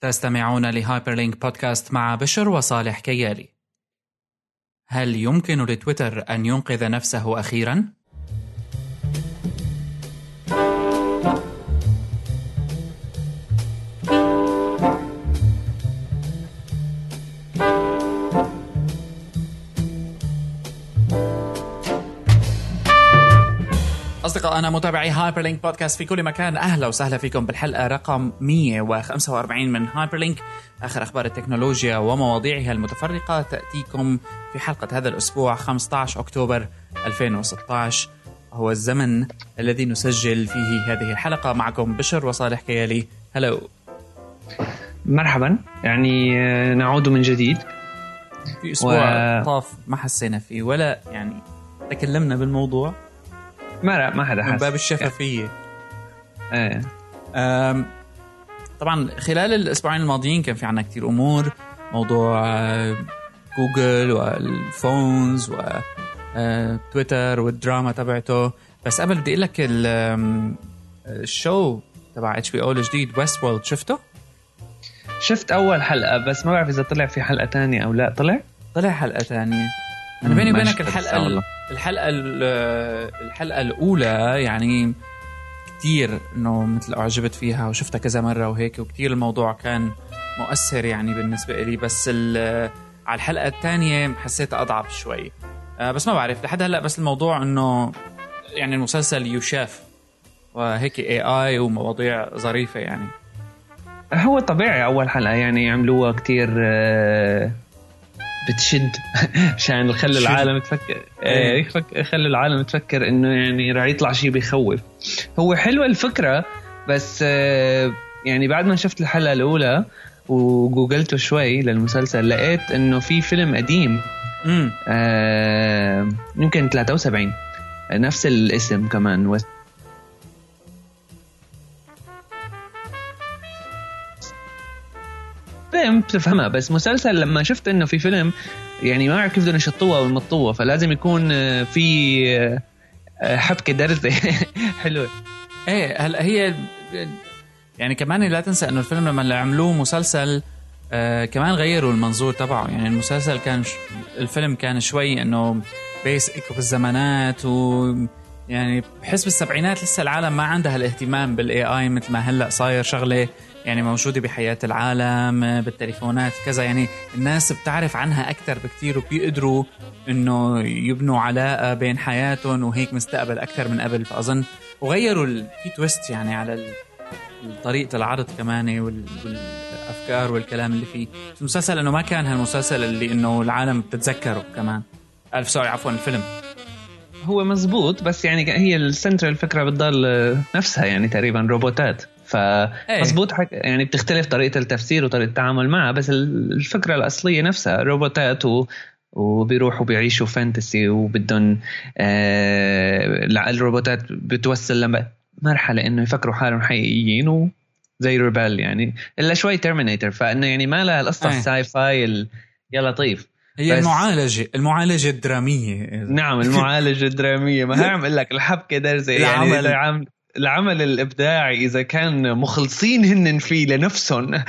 تستمعون لهايبرلينك بودكاست مع بشر وصالح كيالي. هل يمكن لتويتر أن ينقذ نفسه أخيرا؟ أصدقائنا متابعي هايبر لينك بودكاست في كل مكان. أهلا وسهلا فيكم بالحلقة رقم 145 من هايبر لينك آخر أخبار التكنولوجيا ومواضيعها المتفرقة تأتيكم في حلقة هذا الأسبوع 15 أكتوبر 2016 هو الزمن الذي نسجل فيه هذه الحلقة. معكم بشر وصالح كيالي. هلو مرحبا. يعني آه، نعود من جديد. في أسبوع و... طاف ما حسينا فيه ولا يعني تكلمنا بالموضوع. ما لا ما حدا حس من باب الشفافية. إيه. طبعا خلال الأسبوعين الماضيين كان في عنا كثير أمور موضوع آه، جوجل وال phones وتويتر آه، والدراما تبعته. بس قبل بدي أقول لك ال show تبع HBO الجديد Westworld شفته؟ شفت أول حلقة بس ما بعرف إذا طلع في حلقة تانية أو لا. طلع؟ طلع حلقة تانية. أنا بيني وبينك الحلقة الحلقة الحلقة الأولى يعني كثير إنه مثل أعجبت فيها وشفتها كذا مرة وهيك وكثير الموضوع كان مؤثر يعني بالنسبة لي بس على الحلقة الثانية حسيتها أضعف شوي. آه، بس ما بعرف لحد هلأ بس الموضوع إنه يعني المسلسل يشاف وهيك اي اي ومواضيع ظريفة يعني. هو طبيعي أول حلقة يعني عملوها كتير آه، بتشد عشان يخلي العالم تفكر إيه. يخلي العالم تفكر إنه يعني راح يطلع شيء بيخوف. هو حلوة الفكرة بس آه، يعني بعد ما شفت الحلقة الأولى وجوجلته شوي للمسلسل لقيت إنه في فيلم قديم آه يمكن 73 نفس الاسم كمان فيلم بتفهمها بس مسلسل لما شفت إنه في فيلم يعني ما أعرف كيف بدهم يشطوها أو يمطوها فلازم يكون آه، في آه، حبكة درزه حلوة. إيه هلا هي يعني كمان لا تنسى إنه الفيلم لما عملوه مسلسل آه كمان غيروا المنظور تبعه. يعني المسلسل كان ش... الفيلم كان شوي إنه basic بالزمانات و يعني بحس بالسبعينات لسه العالم ما عندها الاهتمام بال AI مثل ما هلأ صاير شغلة. يعني موجودة بحياة العالم بالتليفونات كذا. يعني الناس بتعرف عنها أكثر بكثير وبيقدروا إنه يبنوا علاقة بين حياتهم وهيك مستقبل أكثر من قبل. فأظن وغيروا في twist يعني على طريقة العرض كمان والأفكار والكلام اللي فيه. المسلسل إنه ما كان هالمسلسل اللي إنه العالم بتتذكره كمان. الف sorry عفوا الفيلم. هو مزبوط بس يعني هي السنترال الفكرة بتضل نفسها يعني تقريبا روبوتات. فمظبوط حك... يعني بتختلف طريقة التفسير وطريقة التعامل معها بس الفكرة الأصلية نفسها روبوتات و... وبيروحوا بيعيشوا fantasy وبدهم آه الروبوتات بتوصل لمرحله إنه يفكروا حالهم حقيقيين و they rebel يعني إلا شوي Terminator فإنه يعني ما لها القصة ال sci-fi يا لطيف هي المعالجة المعالجة الدرامية. نعم المعالجة الدرامية. ما هعمل لك الحبكة درزة يعني العمل العمل الإبداعي إذا كان مخلصين هن فيه لنفسهم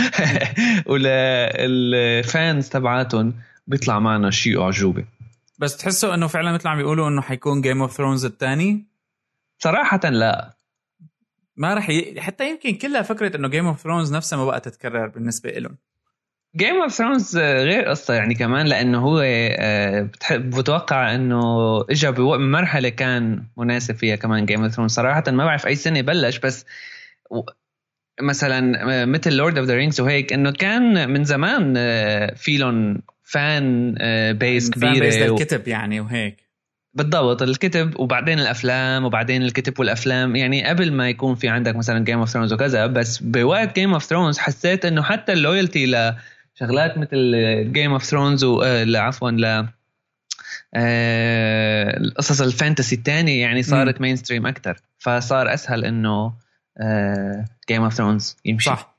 ولل fans تبعاتهم بيطلع معنا شيء أعجوبة. بس تحسوا إنه فعلا مثل عم يقولوا إنه حيكون Game of Thrones الثاني؟ صراحة لا. ما راح ي... حتى يمكن كلها فكرة إنه Game of Thrones نفسها ما بقى تتكرر بالنسبة لهم Game of Thrones غير قصة يعني كمان لأنه هو آه، بتوقع إنه اجى بمرحله كان مناسب فيها كمان Game of Thrones صراحة ما بعرف أي سنة بلش بس مثلا آه، مثل Lord of the Rings وهيك إنه كان من زمان آه، في لهم fan base كبيرة fan base للكتب يعني وهيك. بالضبط الكتب وبعدين الأفلام وبعدين الكتب والأفلام. يعني قبل ما يكون في عندك مثلا Game of Thrones وكذا بس بوقت Game of Thrones حسيت إنه حتى ال loyalty ل شغلات مثل Game of Thrones عفوا ل آه، القصص ال fantasy الثانية يعني صارت mainstream أكثر فصار أسهل إنه Game of Thrones يمشي. صح.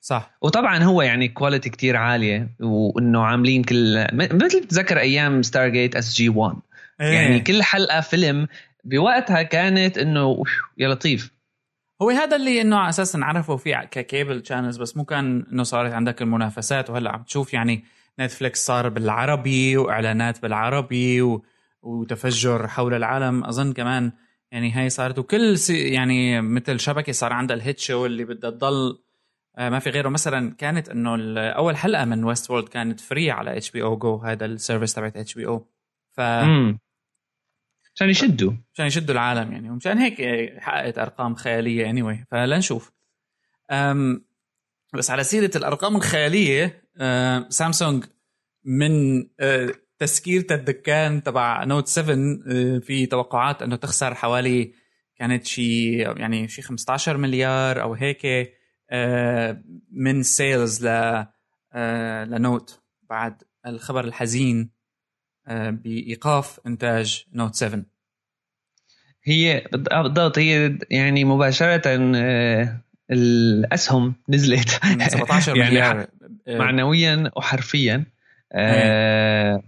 صح. وطبعا هو يعني quality كتير عالية وإنه عاملين كل مثل بتذكر أيام ستار جيت اس جي 1 يعني كل حلقة فيلم بوقتها كانت إنه يا لطيف. هو هذا اللي إنه على أساس نعرفه فيه ك cable channels بس مو كان إنه صارت عندك المنافسات. وهلأ عم تشوف يعني Netflix صار بالعربي وإعلانات بالعربي و... وتفجر حول العالم. أظن كمان يعني هاي صارت وكل سي يعني مثل شبكة صار عندها ال hit شو اللي بدها تضل آه، ما في غيره. مثلا كانت إنه أول حلقة من Westworld كانت free على اتش بي أو جو هذا ال service تبعت HBO ف عشان يشدوا عشان يشدوا العالم يعني ومشان هيك حققت أرقام خيالية anyway. فلنشوف أم بس على سيرة الأرقام الخيالية سامسونج من أه، تسكيرة الدكان تبع Note 7 أه، في توقعات أنه تخسر حوالي كانت شي يعني شي 15 مليار أو هيك أه، من sales ل ل Note بعد الخبر الحزين بإيقاف إنتاج Note 7 هي بالضبط هي يعني مباشرة الأسهم نزلت. 17 يعني معنويا وحرفيا. آه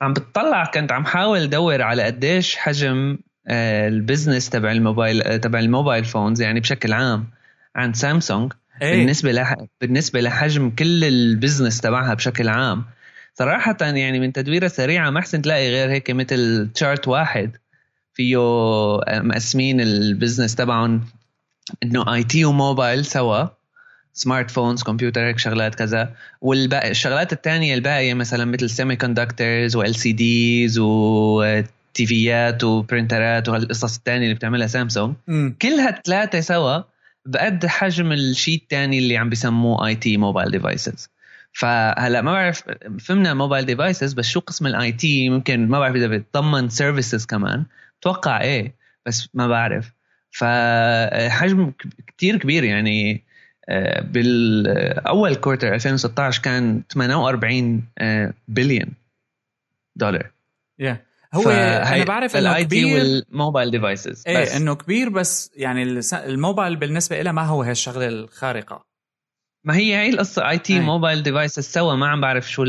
عم بتطلع كنت عم حاول ادور على قديش حجم آه ال business تبع الموبايل تبع ال mobile phones يعني بشكل عام عند سامسونج. أيه. بالنسبة لح... بالنسبة لحجم كل ال business تبعها بشكل عام صراحة يعني من تدويرة سريعة ما حسن تلاقي غير هيك مثل chart واحد. فيه مقسمين ال business تبعهم. إنه IT و mobile سوا. smartphones كمبيوتر هيك شغلات كذا. والباقي الشغلات الثانية الباقية مثلا مثل semiconductors و LCDs وتيفيات وبرنترات وهالقصص الثانية اللي بتعملها سامسونج كلها الثلاثه سوا بقد حجم الشيء الثاني اللي عم بيسموه IT mobile devices فهلا ما بعرف فهمنا mobile devices بس شو قسم ال IT ممكن ما بعرف إذا بتضمن services كمان. أتوقع إيه بس ما بعرف. فحجم كتير كبير يعني بالاول quarter 2016 كان 48 بليون دولار yeah. هو أنا بعرف إنه كبير وال mobile devices إيه إنه كبير بس يعني الموبايل بالنسبة له ما هو هالشغله الخارقة. ما هي هي القصة؟ IT mobile devices سوا ما عم بعرف شو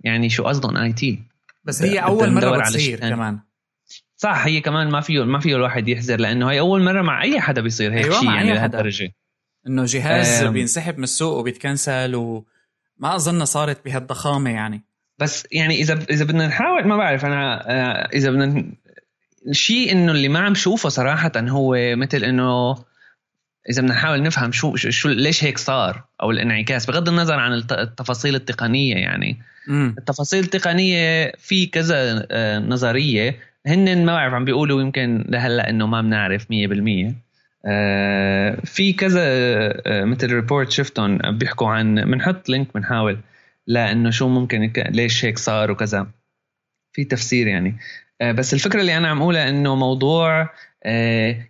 يعني شو قصدهم اي تي بس هي أول مرة بتصير كمان. صح هي كمان ما فيه ما فيه الواحد يحذر لأنه هي أول مرة مع أي حدا بيصير هيك أيوة شيء يعني لهالدرجه إنه جهاز بينسحب من السوق وبيتكنسل وما أظن صارت بهالضخامة يعني. بس يعني إذا إذا بدنا نحاول ما بعرف أنا آه، إذا بدنا الشيء إنه اللي ما عم شوفه صراحة هو مثل إنه إذا بدنا نحاول نفهم شو شو ليش هيك صار أو الانعكاس بغض النظر عن التفاصيل التقنية يعني. م. التفاصيل التقنية في كذا آه، نظرية هن ما بعرف عم بيقولوا يمكن لهلأ إنه ما بنعرف 100% آه في كذا آه مثل report شفتهم بيحكوا عن بنحط link بنحاول لإنه شو ممكن ليش هيك صار وكذا. في تفسير يعني. بس الفكرة اللي أنا عم أقولها إنه موضوع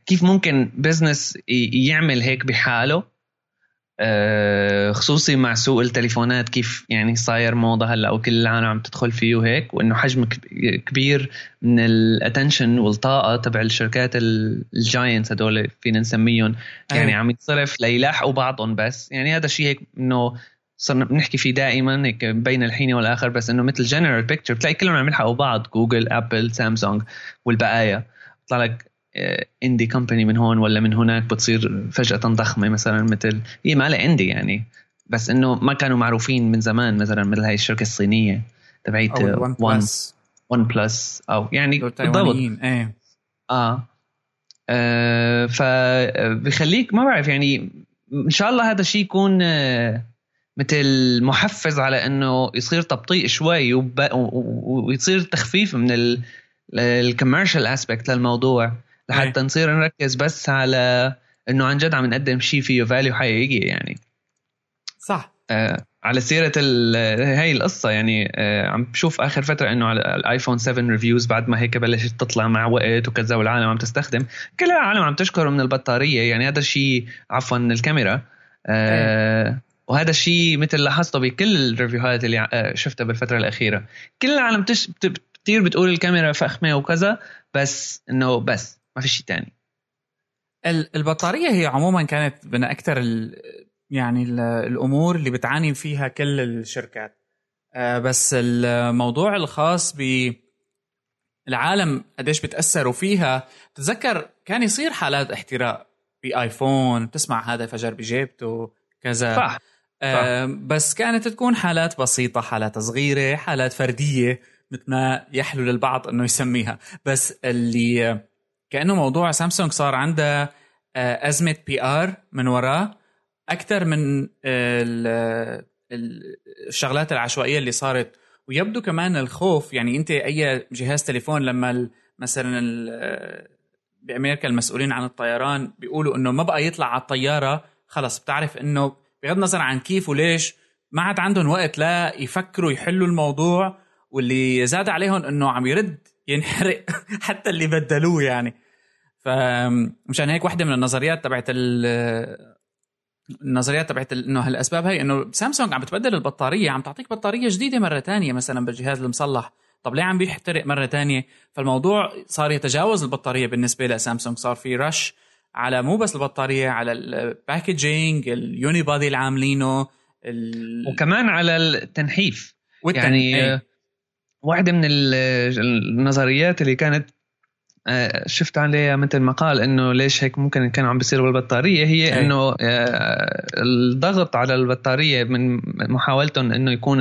كيف ممكن business يعمل هيك بحاله؟ آه، خصوصي مع سوق التليفونات كيف يعني صاير موضة هلأ وكل العالم عم تدخل فيه وهيك وإنه حجم كبير من ال attention والطاقة تبع الشركات ال giants هدول فينا نسميهم. يعني عم يتصرف ليلاحقوا بعضهم بس. يعني هذا الشيء هيك إنه صرنا بنحكي فيه دائما هيك بين الحين والآخر بس إنه مثل general picture بتلاقي كلهم عم يلحقوا بعض Google Apple سامسونج والبقايا. بيطلع لك indie آه، company من هون ولا من هناك بتصير فجأة ضخمة مثلا مثل هي ما لها indie يعني بس إنه ما كانوا معروفين من زمان مثلا مثل هاي الشركة الصينية تبعت One OnePlus أو يعني بالضبط. إيه. آه, آه فبخليك ما بعرف يعني إن شاء الله هذا الشيء يكون آه مثل محفز على إنه يصير تبطيء شوي ويصير تخفيف من ال commercial aspect للموضوع. لحتى نصير نركز بس على إنه عن جد عم نقدم شيء فيه value حقيقي يعني. صح. آه على سيرة هاي القصة يعني آه عم بشوف آخر فترة إنه على ال iPhone 7 reviews بعد ما هيك بلشت تطلع مع وقت وكذا والعالم عم تستخدم. كل العالم عم تشكره من البطارية يعني هذا الشيء عفوا من الكاميرا. آه وهذا الشيء مثل لاحظته بكل ال review هات اللي آه، شفتها بالفترة الأخيرة. كل العالم تش... كثير بتقول الكاميرا فخمة وكذا بس إنه بس. ما في شيء ثاني البطارية هي عموما كانت من أكثر يعني الأمور اللي بتعاني فيها كل الشركات. آه، بس الموضوع الخاص ب العالم قديش بتأثروا فيها. تتذكر كان يصير حالات احتراق بآيفون بتسمع هذا فجر بجيبته كذا. صح. آه بس كانت تكون حالات بسيطة حالات صغيرة حالات فردية مثل ما يحلو للبعض إنه يسميها. بس اللي كأنه موضوع سامسونج صار عنده آه، أزمة PR من وراه أكثر من الشغلات العشوائية اللي صارت. ويبدو كمان الخوف يعني أنت أي جهاز تليفون لما مثلا بأمريكا المسؤولين عن الطيران بيقولوا إنه ما بقى يطلع على الطيارة خلص بتعرف إنه بغض النظر عن كيف وليش ما عاد عندهم وقت لا يفكروا يحلوا الموضوع. واللي زاد عليهم إنه عم يرد ينحرق حتى اللي بدلوه يعني. فمشان هيك واحدة من النظريات تبعت النظريات تبعت إنه هالأسباب هي إنه سامسونج عم بتبدل البطارية عم تعطيك بطارية جديدة مرة تانية مثلا بالجهاز المصلح. طب ليه عم بيحترق مرة تانية؟ فالموضوع صار يتجاوز البطارية بالنسبة لسامسونج. صار في رش على مو بس البطارية على ال packaging ال unibody اللي عاملينه ال... وكمان على التنحيف. يعني أي. واحدة من النظريات اللي كانت آه، شفت عليها مثل مقال إنه ليش هيك ممكن كان عم بيصير بالبطارية هي أي. إنه آه، الضغط على البطارية من محاولتهم إنه يكون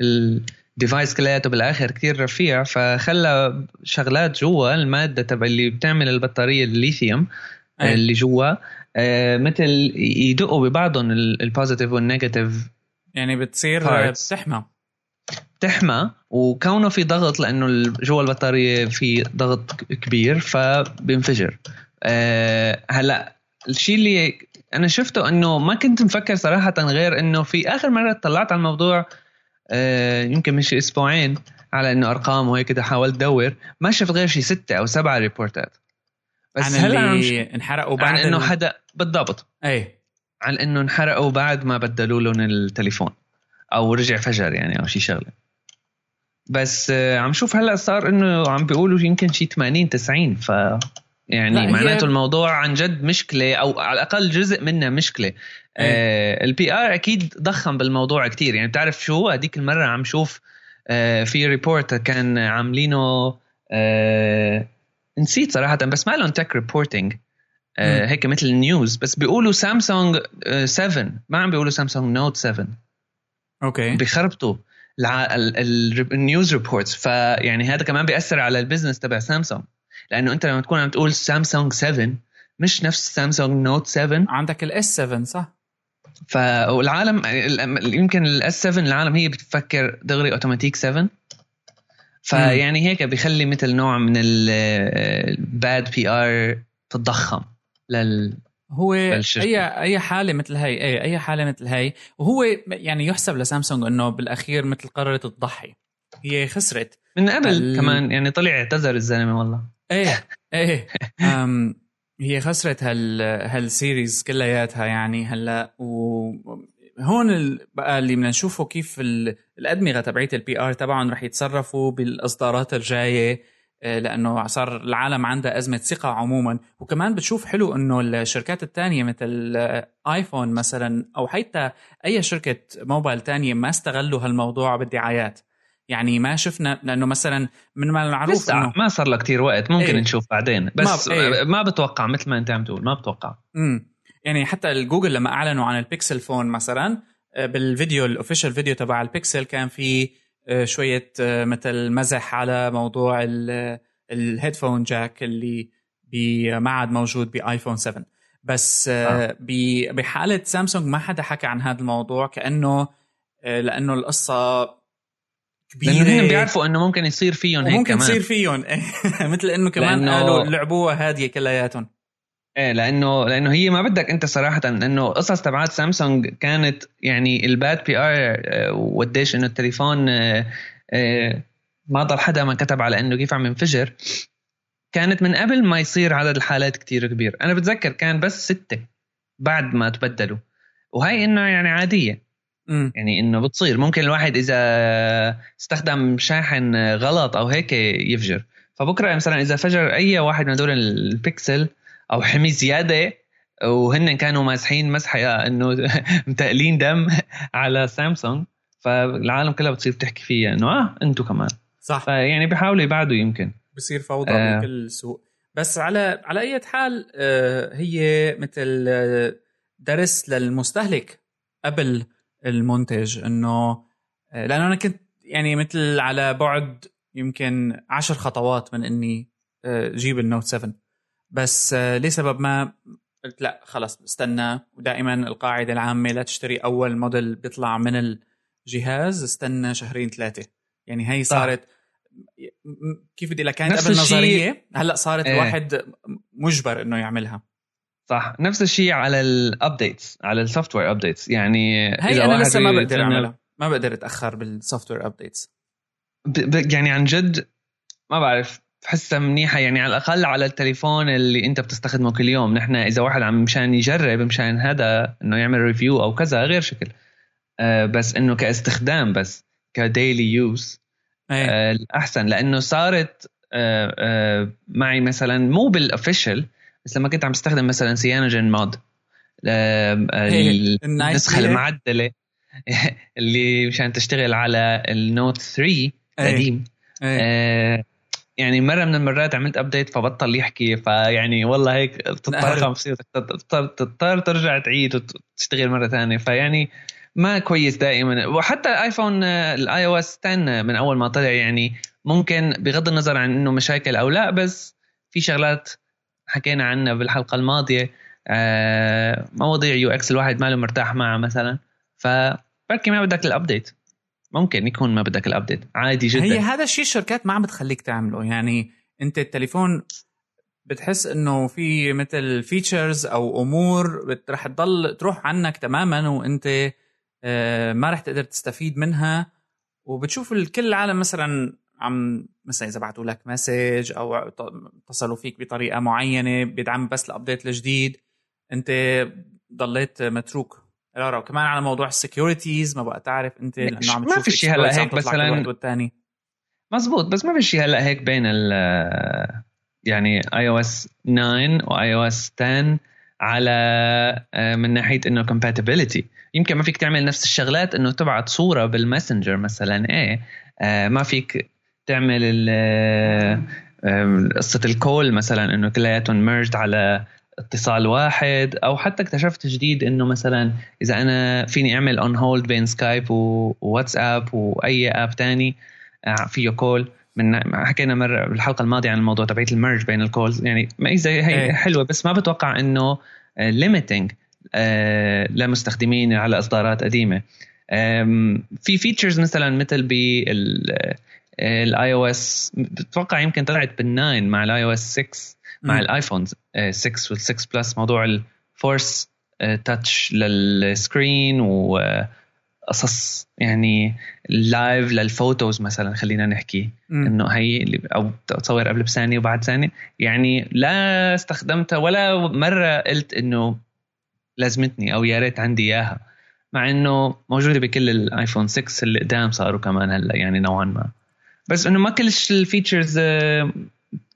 ال device كلياته بالآخر كثير رفيع فخلى شغلات جوا المادة تبع اللي بتعمل البطارية الليثيوم أي. اللي جوا آه، مثل يدقوا ببعضهم ال positive وال negative يعني بتصير بتحمى تحمى وكونه في ضغط لأنه جوا البطارية في ضغط كبير فبينفجر. أه هلأ الشيء اللي أنا شفته إنه ما كنت مفكر صراحة غير إنه في آخر مرة طلعت على الموضوع أه يمكن من شي أسبوعين على إنه أرقام وهيك كده حاولت أدور. ما شفت غير شي ستة أو سبعة report ات. بس عن هلأ اللي انحرقوا بعد عن انه حدا بالضبط. اي عن إنه انحرقوا بعد ما بدلوا لهم التليفون أو رجع فجر يعني أو شي شغلة. بس آه، عم شوف هلأ صار إنه عم بيقولوا يمكن شي 80 90 ف يعني معناته الموضوع عن جد مشكلة أو على الأقل جزء منها مشكلة. آه ال PR أكيد ضخم بالموضوع كتير. يعني بتعرف شو هذيك المرة عم شوف آه في report كان عاملينه آه نسيت صراحة بس ما لهم tech reporting آه هيك مثل ال news بس بيقولوا سامسونج 7 آه، ما عم بيقولوا سامسونج نوت 7 okay. بيخربطوا. ال news reports فيعني هذا كمان بيأثر على ال business تبع سامسونج لأنه أنت لما تكون عم تقول سامسونج 7 مش نفس سامسونج نوت 7 عندك ال S 7 صح؟ فالعالم يمكن ال S 7 العالم هي بتفكر دغري اوتوماتيك 7 فيعني هيك بيخلي مثل نوع من ال bad PR تتضخم لل هو اي أي حالة مثل هي اي أي حالة مثل هي وهو يعني يحسب لسامسونج إنه بالأخير مثل قررت تضحي. هي خسرت. من قبل ال... كمان يعني طلع اعتذر الزلمة والله. إيه إيه. أم هي خسرت هال هال series كلياتها يعني هلأ وهون بقى اللي بدنا نشوفه كيف الأدمغة تبعية ال PR تبعهم رح يتصرفوا بالإصدارات الجاية. لأنه صار العالم عندها أزمة ثقة عموما. وكمان بتشوف حلو إنه الشركات الثانية مثل ايفون مثلا أو حتى أي شركة موبايل تانية ما استغلوا هالموضوع بالدعايات. يعني ما شفنا لأنه مثلا من ما المعروف إنه ما صار له كثير وقت ممكن إيه. نشوف بعدين. بس ما, إيه ما بتوقع مثل ما أنت عم تقول ما بتوقع. امم يعني حتى الجوجل لما أعلنوا عن ال Pixel phone مثلا آه، بالفيديو ال official video تبع البيكسل كان في آه، شوية آه، مثل مزح على موضوع ال headphone jack اللي ما عاد موجود ب iPhone 7 بس آه. بحالة سامسونج ما حدا حكى عن هذا الموضوع كأنه لأنه القصة كبيرة. لأنه بيعرفوا إنه ممكن يصير فيهم هيك ممكن يصير فيهم. مثل إنه كمان لأنه... قالوا لعبوها هادية كلياتهم. إيه لأنه لأنه هي ما بدك أنت صراحة انه قصص تبعات سامسونج كانت يعني ال bad PR وقديش إنه التليفون آه، آه، ما ضل حدا ما كتب على إنه كيف عم ينفجر. كانت من قبل ما يصير عدد الحالات كتير كبير. أنا بتذكر كان بس ستة بعد ما تبدلوا. وهي إنه يعني عادية. م. يعني إنه بتصير. ممكن الواحد إذا استخدم شاحن غلط أو هيك يفجر. فبكرة مثلا إذا فجر أي واحد من هدول البيكسل أو حمي زيادة وهن كانوا ماسحين مسحة إنه متقلين دم على سامسونج فالعالم كلها بتصير تحكي فيها إنه آه أنتم كمان. صح. يعني بيحاولوا يبعدوا يمكن. بصير فوضى آه. بكل السوق بس على على أي حال آه، هي مثل آه، درس للمستهلك قبل المنتج إنه لأنه أنا كنت يعني مثل على بعد يمكن عشر خطوات من إني جيب النوت 7 بس لسبب ما قلت لا خلص استنى. ودائما القاعدة العامة لا تشتري أول موديل بيطلع من الجهاز استنى شهرين ثلاثة. يعني هي صارت كيف بدي قول لك؟ كانت قبل نظرية هلأ صارت إيه. الواحد مجبر إنه يعملها. صح. نفس الشيء على ال updates على ال software updates يعني هي أنا لسه ما بقدر أعملها. ما بقدر أتأخر بال software updates يعني عن جد ما بعرف. بحسها منيحة يعني على الأقل على التليفون اللي أنت بتستخدمه كل يوم. نحن إذا واحد عم مشان يجرب مشان هذا إنه يعمل review أو كذا غير شكل. آه بس إنه كاستخدام بس ك daily use آه الأحسن. لأنه صارت آه معي مثلا مو بال official بس لما كنت عم بستخدم مثلا CyanogenMod النسخة المعدلة اللي مشان تشتغل على ال Note 3 القديم. آه يعني مرة من المرات عملت update فبطل يحكي فيعني والله هيك بتضطر خمس تضطر ترجع تعيد وتشتغل مرة ثانية. فيعني ما كويس دائما. وحتى الايفون ال iOS 10 من أول ما طلع يعني ممكن بغض النظر عن إنه مشاكل أو لا بس في شغلات حكينا عنها بالحلقة الماضية. آه مواضيع UX الواحد ماله مرتاح معها مثلا. فبركي ما بدك ال update ممكن يكون ما بدك ال update عادي جدا. هي هذا الشيء الشركات ما عم بتخليك تعمله. يعني أنت التليفون بتحس إنه في مثل features أو أمور رح تضل تروح عنك تماما وأنت آه، ما رح تقدر تستفيد منها. وبتشوف الكل العالم مثلا عم مثلا إذا بعثوا لك message أو اتصلوا فيك بطريقة معينة بيدعم بس ال update الجديد أنت ضليت متروك. لارا وكمان على موضوع ال securities ما بقى تعرف أنت إنه عم تشوف ما في شيء هلأ هيك مثلا. والثاني مزبوط بس ما في شيء هلأ هيك بين ال يعني iOS 9 و iOS 10 على آه، من ناحية إنه compatibility. يمكن ما فيك تعمل نفس الشغلات إنه تبعت صورة بالماسنجر مثلا إيه آه، ما فيك تعمل آه، قصة ال call مثلا إنه كلياتهم merged على اتصال واحد أو حتى اكتشفت جديد إنه مثلا إذا أنا فيني أعمل on hold بين سكايب وواتساب وأي app تاني آه، فيه كول من حكينا مرة بالحلقة الماضية عن الموضوع تبعت ال merge بين ال calls يعني ميزه هي إيه. حلوة بس ما بتوقع إنه limiting آه، لمستخدمين على إصدارات قديمة. في features مثلا مثل بال الـ iOS بتوقع يمكن طلعت بال nine مع ال iOS 6 مع الايفون 6 وال6 plus موضوع ال force touch لل screen وقصص يعني live لل photos مثلا خلينا نحكي. إنه هي اللي أو تصور قبل بثانية وبعد ثانية. يعني لا استخدمتها ولا مرة قلت إنه لازمتني أو يا ريت عندي إياها. مع إنه موجودة بكل الآيفون 6 اللي قدام صاروا كمان هلا يعني نوعا ما. بس إنه ما كل ال features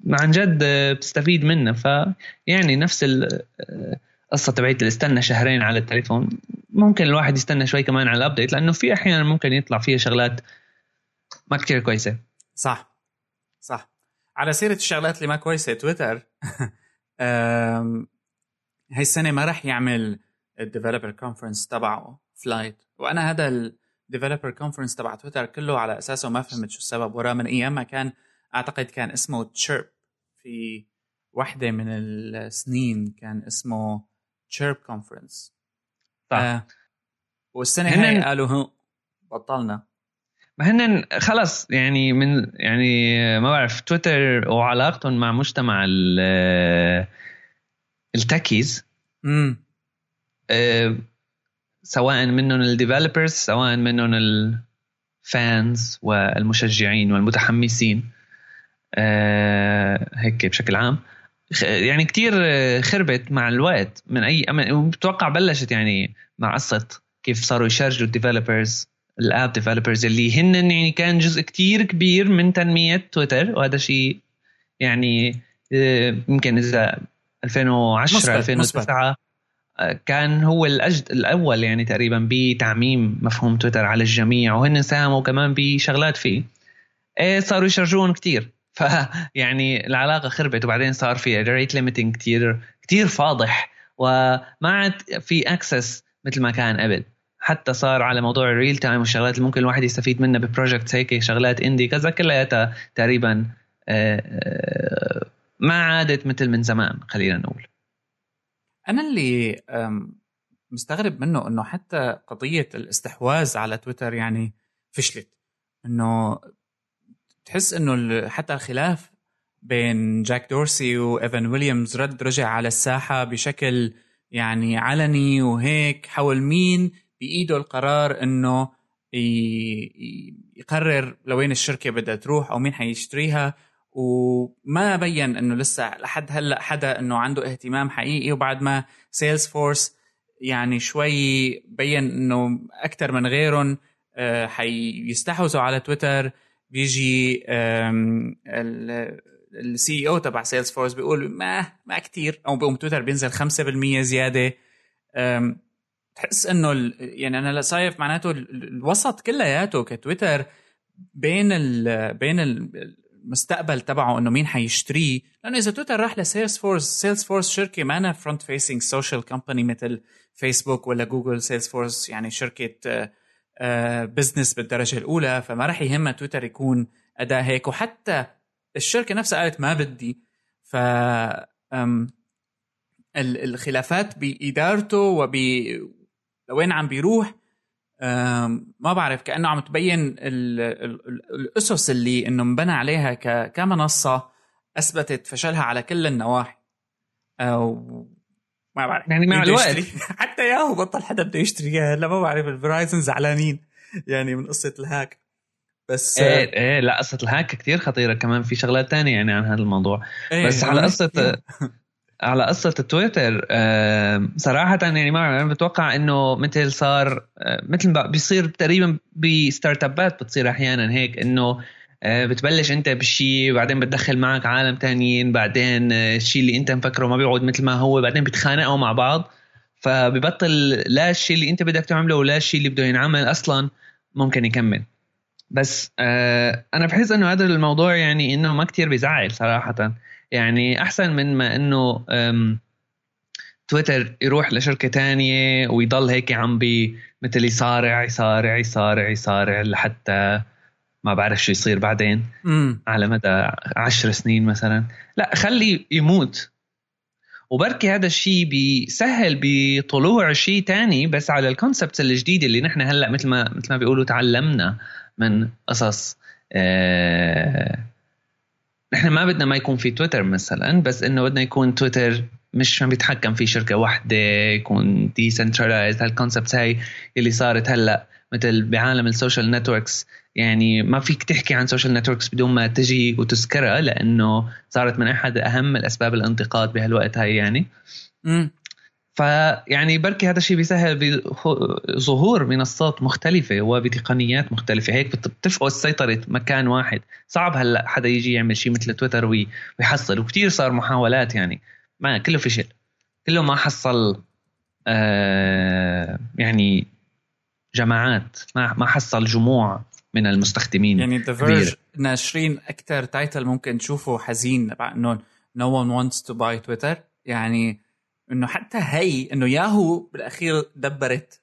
عن جد بتستفيد منه. فيعني نفس القصة تبعت استنى شهرين على التليفون. ممكن الواحد يستنى شوي كمان على ال update لأنه في أحيانا ممكن يطلع فيها شغلات ما كثير كويسة. صح. صح. على سيرة الشغلات اللي ما كويسة تويتر. هاي السنة ما راح يعمل ال developer conference تبعه Flight وأنا هذا ال developer conference تبع تويتر كله على أساسه ما فهمت شو السبب. وراه من أيام ما كان أعتقد كان اسمه Chirp. في واحدة من السنين كان اسمه Chirp conference صح. آه والسنة هن... هاي قالوا هو بطلنا. ما هن خلص يعني من يعني ما بعرف تويتر وعلاقتهم مع مجتمع ال techies. امم سواء منهم ال developers سواء منهم ال fans والمشجعين والمتحمسين. آه، هيك بشكل عام. يعني كتير خربت مع الوقت من أي بتوقع بلشت يعني مع قصة كيف صاروا يشارجوا ال developers ال app developers اللي هن يعني كان جزء كتير كبير من تنمية تويتر وهذا شيء يعني آه، يمكن إذا 2010 2009 آه، كان هو الاجد الأول يعني تقريبا بتعميم مفهوم تويتر على الجميع وهن ساهموا كمان بشغلات فيه. صاروا يشرجون كتير. فيعني العلاقة خربت وبعدين صار في rate limiting كثير كثير فاضح وما عاد في access مثل ما كان قبل. حتى صار على موضوع ال real time والشغلات اللي ممكن الواحد يستفيد منها ب projects هيك شغلات indie كذا كلياتها تقريبا آه، آه، ما عادت مثل من زمان خلينا نقول. أنا اللي مستغرب منه إنه حتى قضية الاستحواذ على تويتر يعني فشلت. إنه تحس إنه حتى الخلاف بين جاك دورسي وإيفان ويليامز رد رجع على الساحة بشكل يعني علني وهيك. حول مين؟ بإيده القرار إنه يقرر لوين الشركة بدها تروح أو مين حيشتريها. وما بين إنه لسه لحد هلأ حدا إنه عنده اهتمام حقيقي. وبعد ما سيلز فورس يعني شوي بين إنه أكثر من غيرهم آه، حيستحوذوا على تويتر. بيجي ال CEO تبع سيلز فورس بيقول ما ما كثير أو بقوم تويتر بينزل 5% زيادة. تحس إنه يعني أنا شايف معناته الوسط كلياته كتويتر بين ال بين المستقبل تبعه إنه مين حيشتريه. لأنه إذا تويتر راح لسيلز فورس سيلز فورس شركة ما أنا front facing social company مثل فيسبوك ولا جوجل سيلز فورس يعني شركة business آه، بالدرجة الأولى فما راح يهمها تويتر يكون أداة هيك. وحتى الشركة نفسها قالت ما بدي. ف الخلافات بإدارته وب لوين عم بيروح ما بعرف. كأنه عم تبين الأسس اللي إنه انبنى عليها كمنصة أثبتت فشلها على كل النواحي. أو ما بعرف. يعني مع الوقت حتى ياهو بطل حدا بده يشتري هلا ما بعرف. ال Verizon زعلانين. يعني من قصة ال hack. بس إيه إيه لا قصة ال hack كثير خطيرة كمان. في شغلات تانية يعني عن هذا الموضوع. إيه بس على قصه على قصة التويتر صراحة يعني ما أنا بتوقع إنه مثل صار مثل ما بيصير تقريبا ب startup ات بتصير أحيانا هيك إنه بتبلش انت بشيء بعدين بتدخل معك عالم تانيين بعدين الشيء اللي انت مفكره ما بيقعد مثل ما هو بعدين بيتخانقوا مع بعض. فببطل لا الشيء اللي انت بدك تعمله ولا الشيء اللي بده ينعمل أصلا ممكن يكمل. بس أنا بحس إنه هذا الموضوع يعني إنه ما كتير بيزعل صراحة. يعني أحسن من ما إنه تويتر يروح لشركة تانية ويضل هيك عم بي مثل يصارع يصارع يصارع يصارع لحتى ما بعرف شو يصير بعدين. مم. على مدى عشر سنين مثلا. لا خلي يموت. وبركي هذا الشيء بيسهل بطلوع شيء تاني بس على ال concept الجديده اللي نحن هلأ مثل ما مثل ما بيقولوا تعلمنا من قصص آه نحن ما بدنا ما يكون في تويتر مثلا بس إنه بدنا يكون تويتر مش عم بيتحكم في شركة واحدة يكون decentralized هال concept هاي اللي صارت هلأ مثل بعالم ال social networks. يعني ما فيك تحكي عن social networks بدون ما تجي وتذكرها لأنه صارت من أحد أهم الأسباب الانتقاد بهالوقت هاي يعني. امم فيعني بركي هذا الشيء بيسهل ظهور منصات مختلفة وبتقنيات مختلفة. هيك بتفقوا سيطرة مكان واحد. صعب هلأ حدا يجي يعمل شيء مثل تويتر ويحصل. وكثير صار محاولات يعني. ما كله فشل. كله ما حصل آه يعني جماعات ما ما حصل جموع من المستخدمين يعني The Verge ناشرين أكثر title ممكن تشوفه حزين إنه no one wants to buy Twitter يعني إنه حتى هي إنه ياهو بالأخير دبرت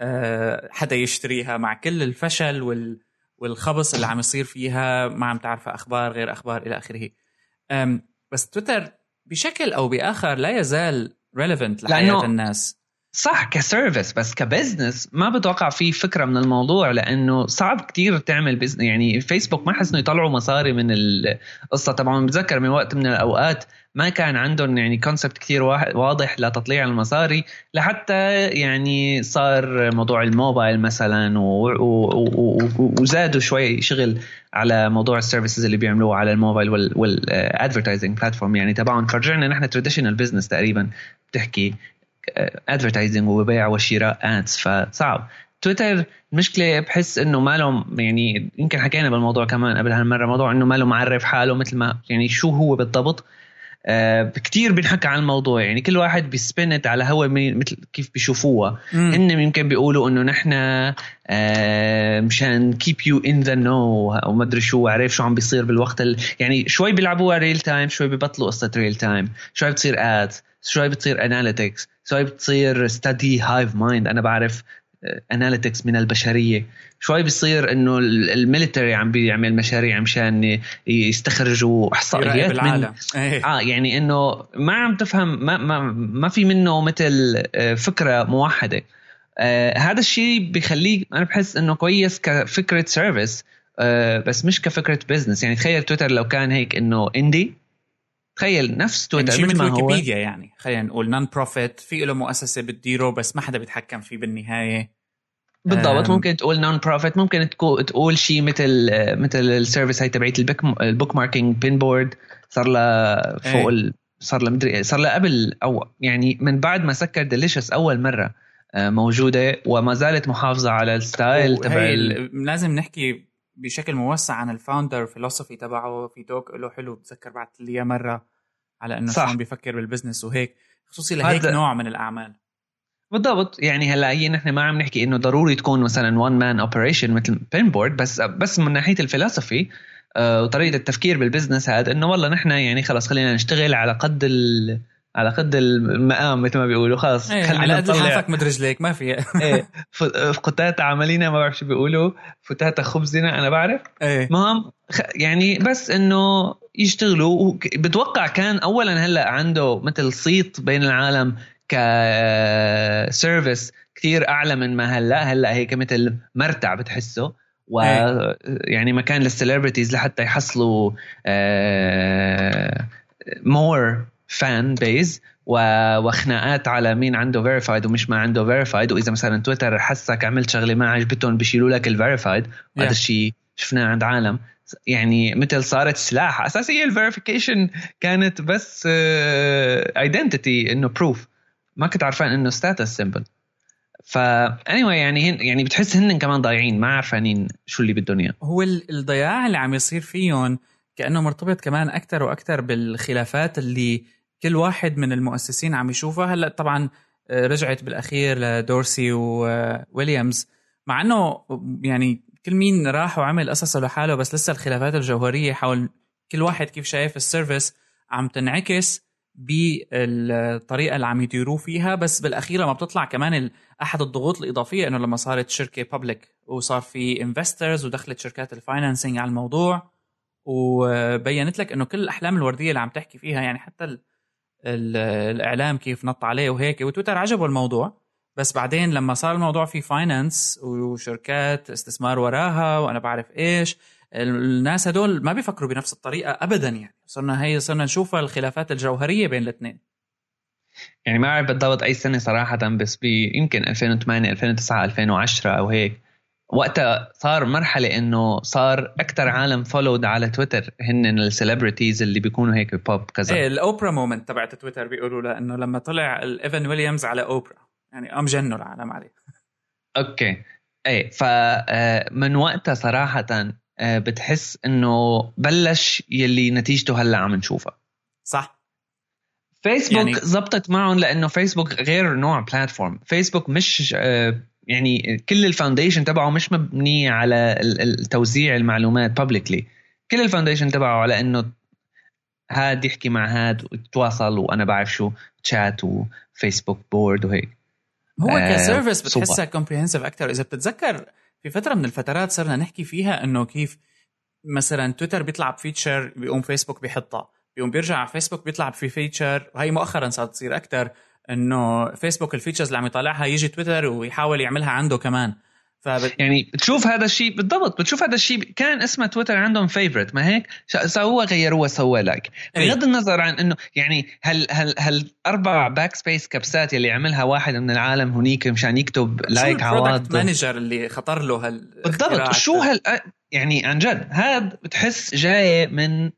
أه حدا يشتريها مع كل الفشل وال والخبص اللي عم يصير فيها ما عم تعرف أخبار غير أخبار إلى آخره. بس تويتر بشكل أو بآخر لا يزال relevant لحياة الناس. صح ك service بس ك business ما بتوقع في فكرة من الموضوع لأنه صعب كتير تعمل business يعني فيسبوك ما حس انه يطلعوا مصاري من القصة طبعا بتذكر من وقت من الأوقات ما كان عندهم يعني concept كثير واضح لتطليع المصاري لحتى يعني صار موضوع الموبايل مثلا وزادوا شوي شغل على موضوع ال services اللي بيعملوه على الموبايل وال advertising platform يعني تبعهم فرجعنا نحن traditional business تقريبا بتحكي advertising وبيع وشراء ads فصعب. تويتر المشكلة بحس إنه ما لهم يعني يمكن حكينا بالموضوع كمان قبل هالمرة موضوع إنه ما له معرف حاله مثل ما يعني شو هو بالضبط. آه كثير بنحكى عن الموضوع يعني كل واحد بيسبنت على هو مثل كيف بيشوفوها. هن يمكن بيقولوا إنه نحن آه مشان keep you in the know أو ما أدري شو عارف شو عم بيصير بالوقت ال... يعني شوي بيلعبوها real time شوي ببطلوا قصة real time شوي بتصير ads شوي بتصير analytics شوي بتصير study hive mind أنا بعرف analytics من البشرية. شوي بيصير إنه ال military عم بيعمل مشاريع مشان يستخرجوا إحصائيات من إيه. آه يعني إنه ما عم تفهم ما ما, ما في منه مثل آه، فكرة موحدة. آه هذا الشيء بخليه أنا بحس إنه كويس كفكرة service آه بس مش كفكرة business يعني تخيل تويتر لو كان هيك إنه indie تخيل نفس تويتر يعني مثل ويكيبيديا يعني. خلينا نقول non-profit في له مؤسسة بتديره بس ما حدا بيتحكم فيه بالنهاية. بالضبط ممكن تقول non-profit ممكن تقول شيء مثل مثل ال service هاي تبعت ال bookmarking Pinboard صار لها فوق ال... صار لها مدري صار لها قبل أو يعني من بعد ما سكر Delicious أول مرة آه، موجودة وما زالت محافظة على ال style تبع ال... لازم نحكي بشكل موسع عن ال founder philosophy تبعه في talk له حلو بتذكر بعت لي مرة. على إنه شلون بيفكر بال business وهيك خصوصي لهيك نوع من الأعمال. بالضبط. يعني هلأ هي نحن ما عم نحكي إنه ضروري تكون مثلا one man operation مثل Pinboard بس بس من ناحية ال philosophy آه، وطريقة التفكير بال business هذا إنه والله نحن يعني خلاص خلينا نشتغل على قد ال على قد المقام مثل ما بيقولوا خلص إيه على قد لحافك مد رجليك ما في. إيه فتاتا عملينا ما بعرف شو بيقولوا فتاتا خبزنا أنا بعرف. إيه. مهم يعني بس إنه يشتغلوا بتوقع كان اولا هلأ عنده مثل صيت بين العالم ك service كثير أعلى من ما هلأ. هلأ هيك مثل مرتع بتحسه. و إيه. مكان لل celebrities لحتى يحصلوا more fan base وخناقات على مين عنده verified ومش ما عنده verified وإذا مثلا تويتر حسك عملت شغلة ما عجبتهم بيشيلوا لك ال verified yeah. هذا الشيء شفناه عند عالم. يعني مثل صارت سلاح أساسية ال verification كانت بس identity uh, إنه proof ما كنت عارفان إنه status symbol فا anyway يعني هن يعني بتحس هن كمان ضايعين ما عارفانين شو اللي بدهم اياه هو الضياع اللي عم يصير فيهم كأنه مرتبط كمان أكثر وأكثر بالخلافات اللي كل واحد من المؤسسين عم يشوفها هلأ طبعا آه، رجعت بالأخير لدورسي وويليامز. مع إنه يعني كل مين راح وعمل قصصه لحاله بس لسه الخلافات الجوهرية حول كل واحد كيف شايف ال service عم تنعكس بالطريقة اللي عم يديروه فيها. بس بالأخير لما بتطلع كمان أحد الضغوط الإضافية إنه لما صارت شركة public وصار في investors ودخلت شركات ال financing على الموضوع وبينت لك إنه كل الأحلام الوردية اللي عم تحكي فيها يعني حتى الإعلام كيف نط عليه وهيك. وتويتر عجبه الموضوع. بس بعدين لما صار الموضوع في فاينانس وشركات استثمار وراها وأنا بعرف إيش الناس هدول ما بيفكروا بنفس الطريقة ابدا يعني. صرنا هي صرنا نشوف الخلافات الجوهرية بين الاثنين. يعني ما اعرف بالضبط أي سنة صراحة بس يمكن 2008 2009 2010 أو هيك. وقتها صار مرحلة إنه صار أكثر عالم followed على تويتر هن ال celebrities اللي بيكونوا هيك بوب كذا. إيه ال Oprah moment تبعت تويتر بيقولوا لأنه لما طلع ال Evan ويليامز على Oprah يعني قام جنوا العالم عليه. okay. إيه فمن آه، وقتها صراحة آه، بتحس إنه بلش يلي نتيجته هلأ عم نشوفها. صح. فيسبوك يعني... زبطت معهم لأنه فيسبوك غير نوع platform فيسبوك مش آه، يعني كل ال foundation تبعه مش مبني على توزيع المعلومات publicly كل ال foundation تبعه على إنه هاد يحكي مع هاد ويتواصل وأنا بعرف شو تشات وفيسبوك board وهيك. هو آه ك service بتحسها comprehensive أكثر إذا بتتذكر في فترة من الفترات صرنا نحكي فيها إنه كيف مثلا تويتر بيطلع ب feature بيقوم فيسبوك بيحطها. بيقوم بيرجع على فيسبوك بيطلع في feature وهي مؤخرا صارت تصير أكثر إنه فيسبوك ال features اللي عم يطلعها يجي تويتر ويحاول يعملها عنده كمان. فبت... يعني بتشوف هذا الشيء بالضبط بتشوف هذا الشيء كان اسمه تويتر عندهم favorite ما هيك؟ سووه غيروه سوى like بغض النظر عن إنه يعني هل هل هل أربع backspace كبسات اللي عملها واحد من العالم هنيك مشان يكتب like عوض manager اللي خطر له هال بالضبط. شو هال يعني عن جد هذا بتحس جاي من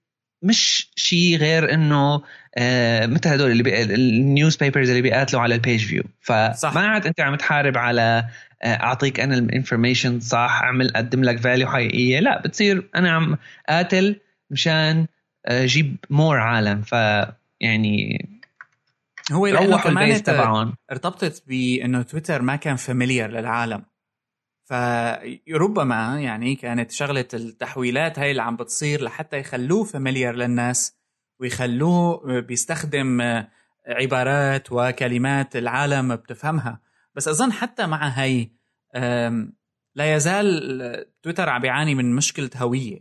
مش شيء غير إنه آه مثل هدول اللي بي... ال news بيبرز اللي بيقاتلوا على ال page view فما عاد انت عم تحارب على آه أعطيك أنا ال information صح أعمل أقدم لك value حقيقية. لا بتصير أنا عم قاتل مشان آه، جيب more عالم. ف يعني هو روحوا ال base تبعهم. ارتبطت بإنه تويتر ما كان familiar للعالم. فربما يعني كانت شغلة التحويلات هاي اللي عم بتصير لحتى يخلوه familiar للناس. ويخلوه بيستخدم عبارات وكلمات العالم بتفهمها. بس أظن حتى مع هاي لا يزال تويتر عم بيعاني من مشكلة هوية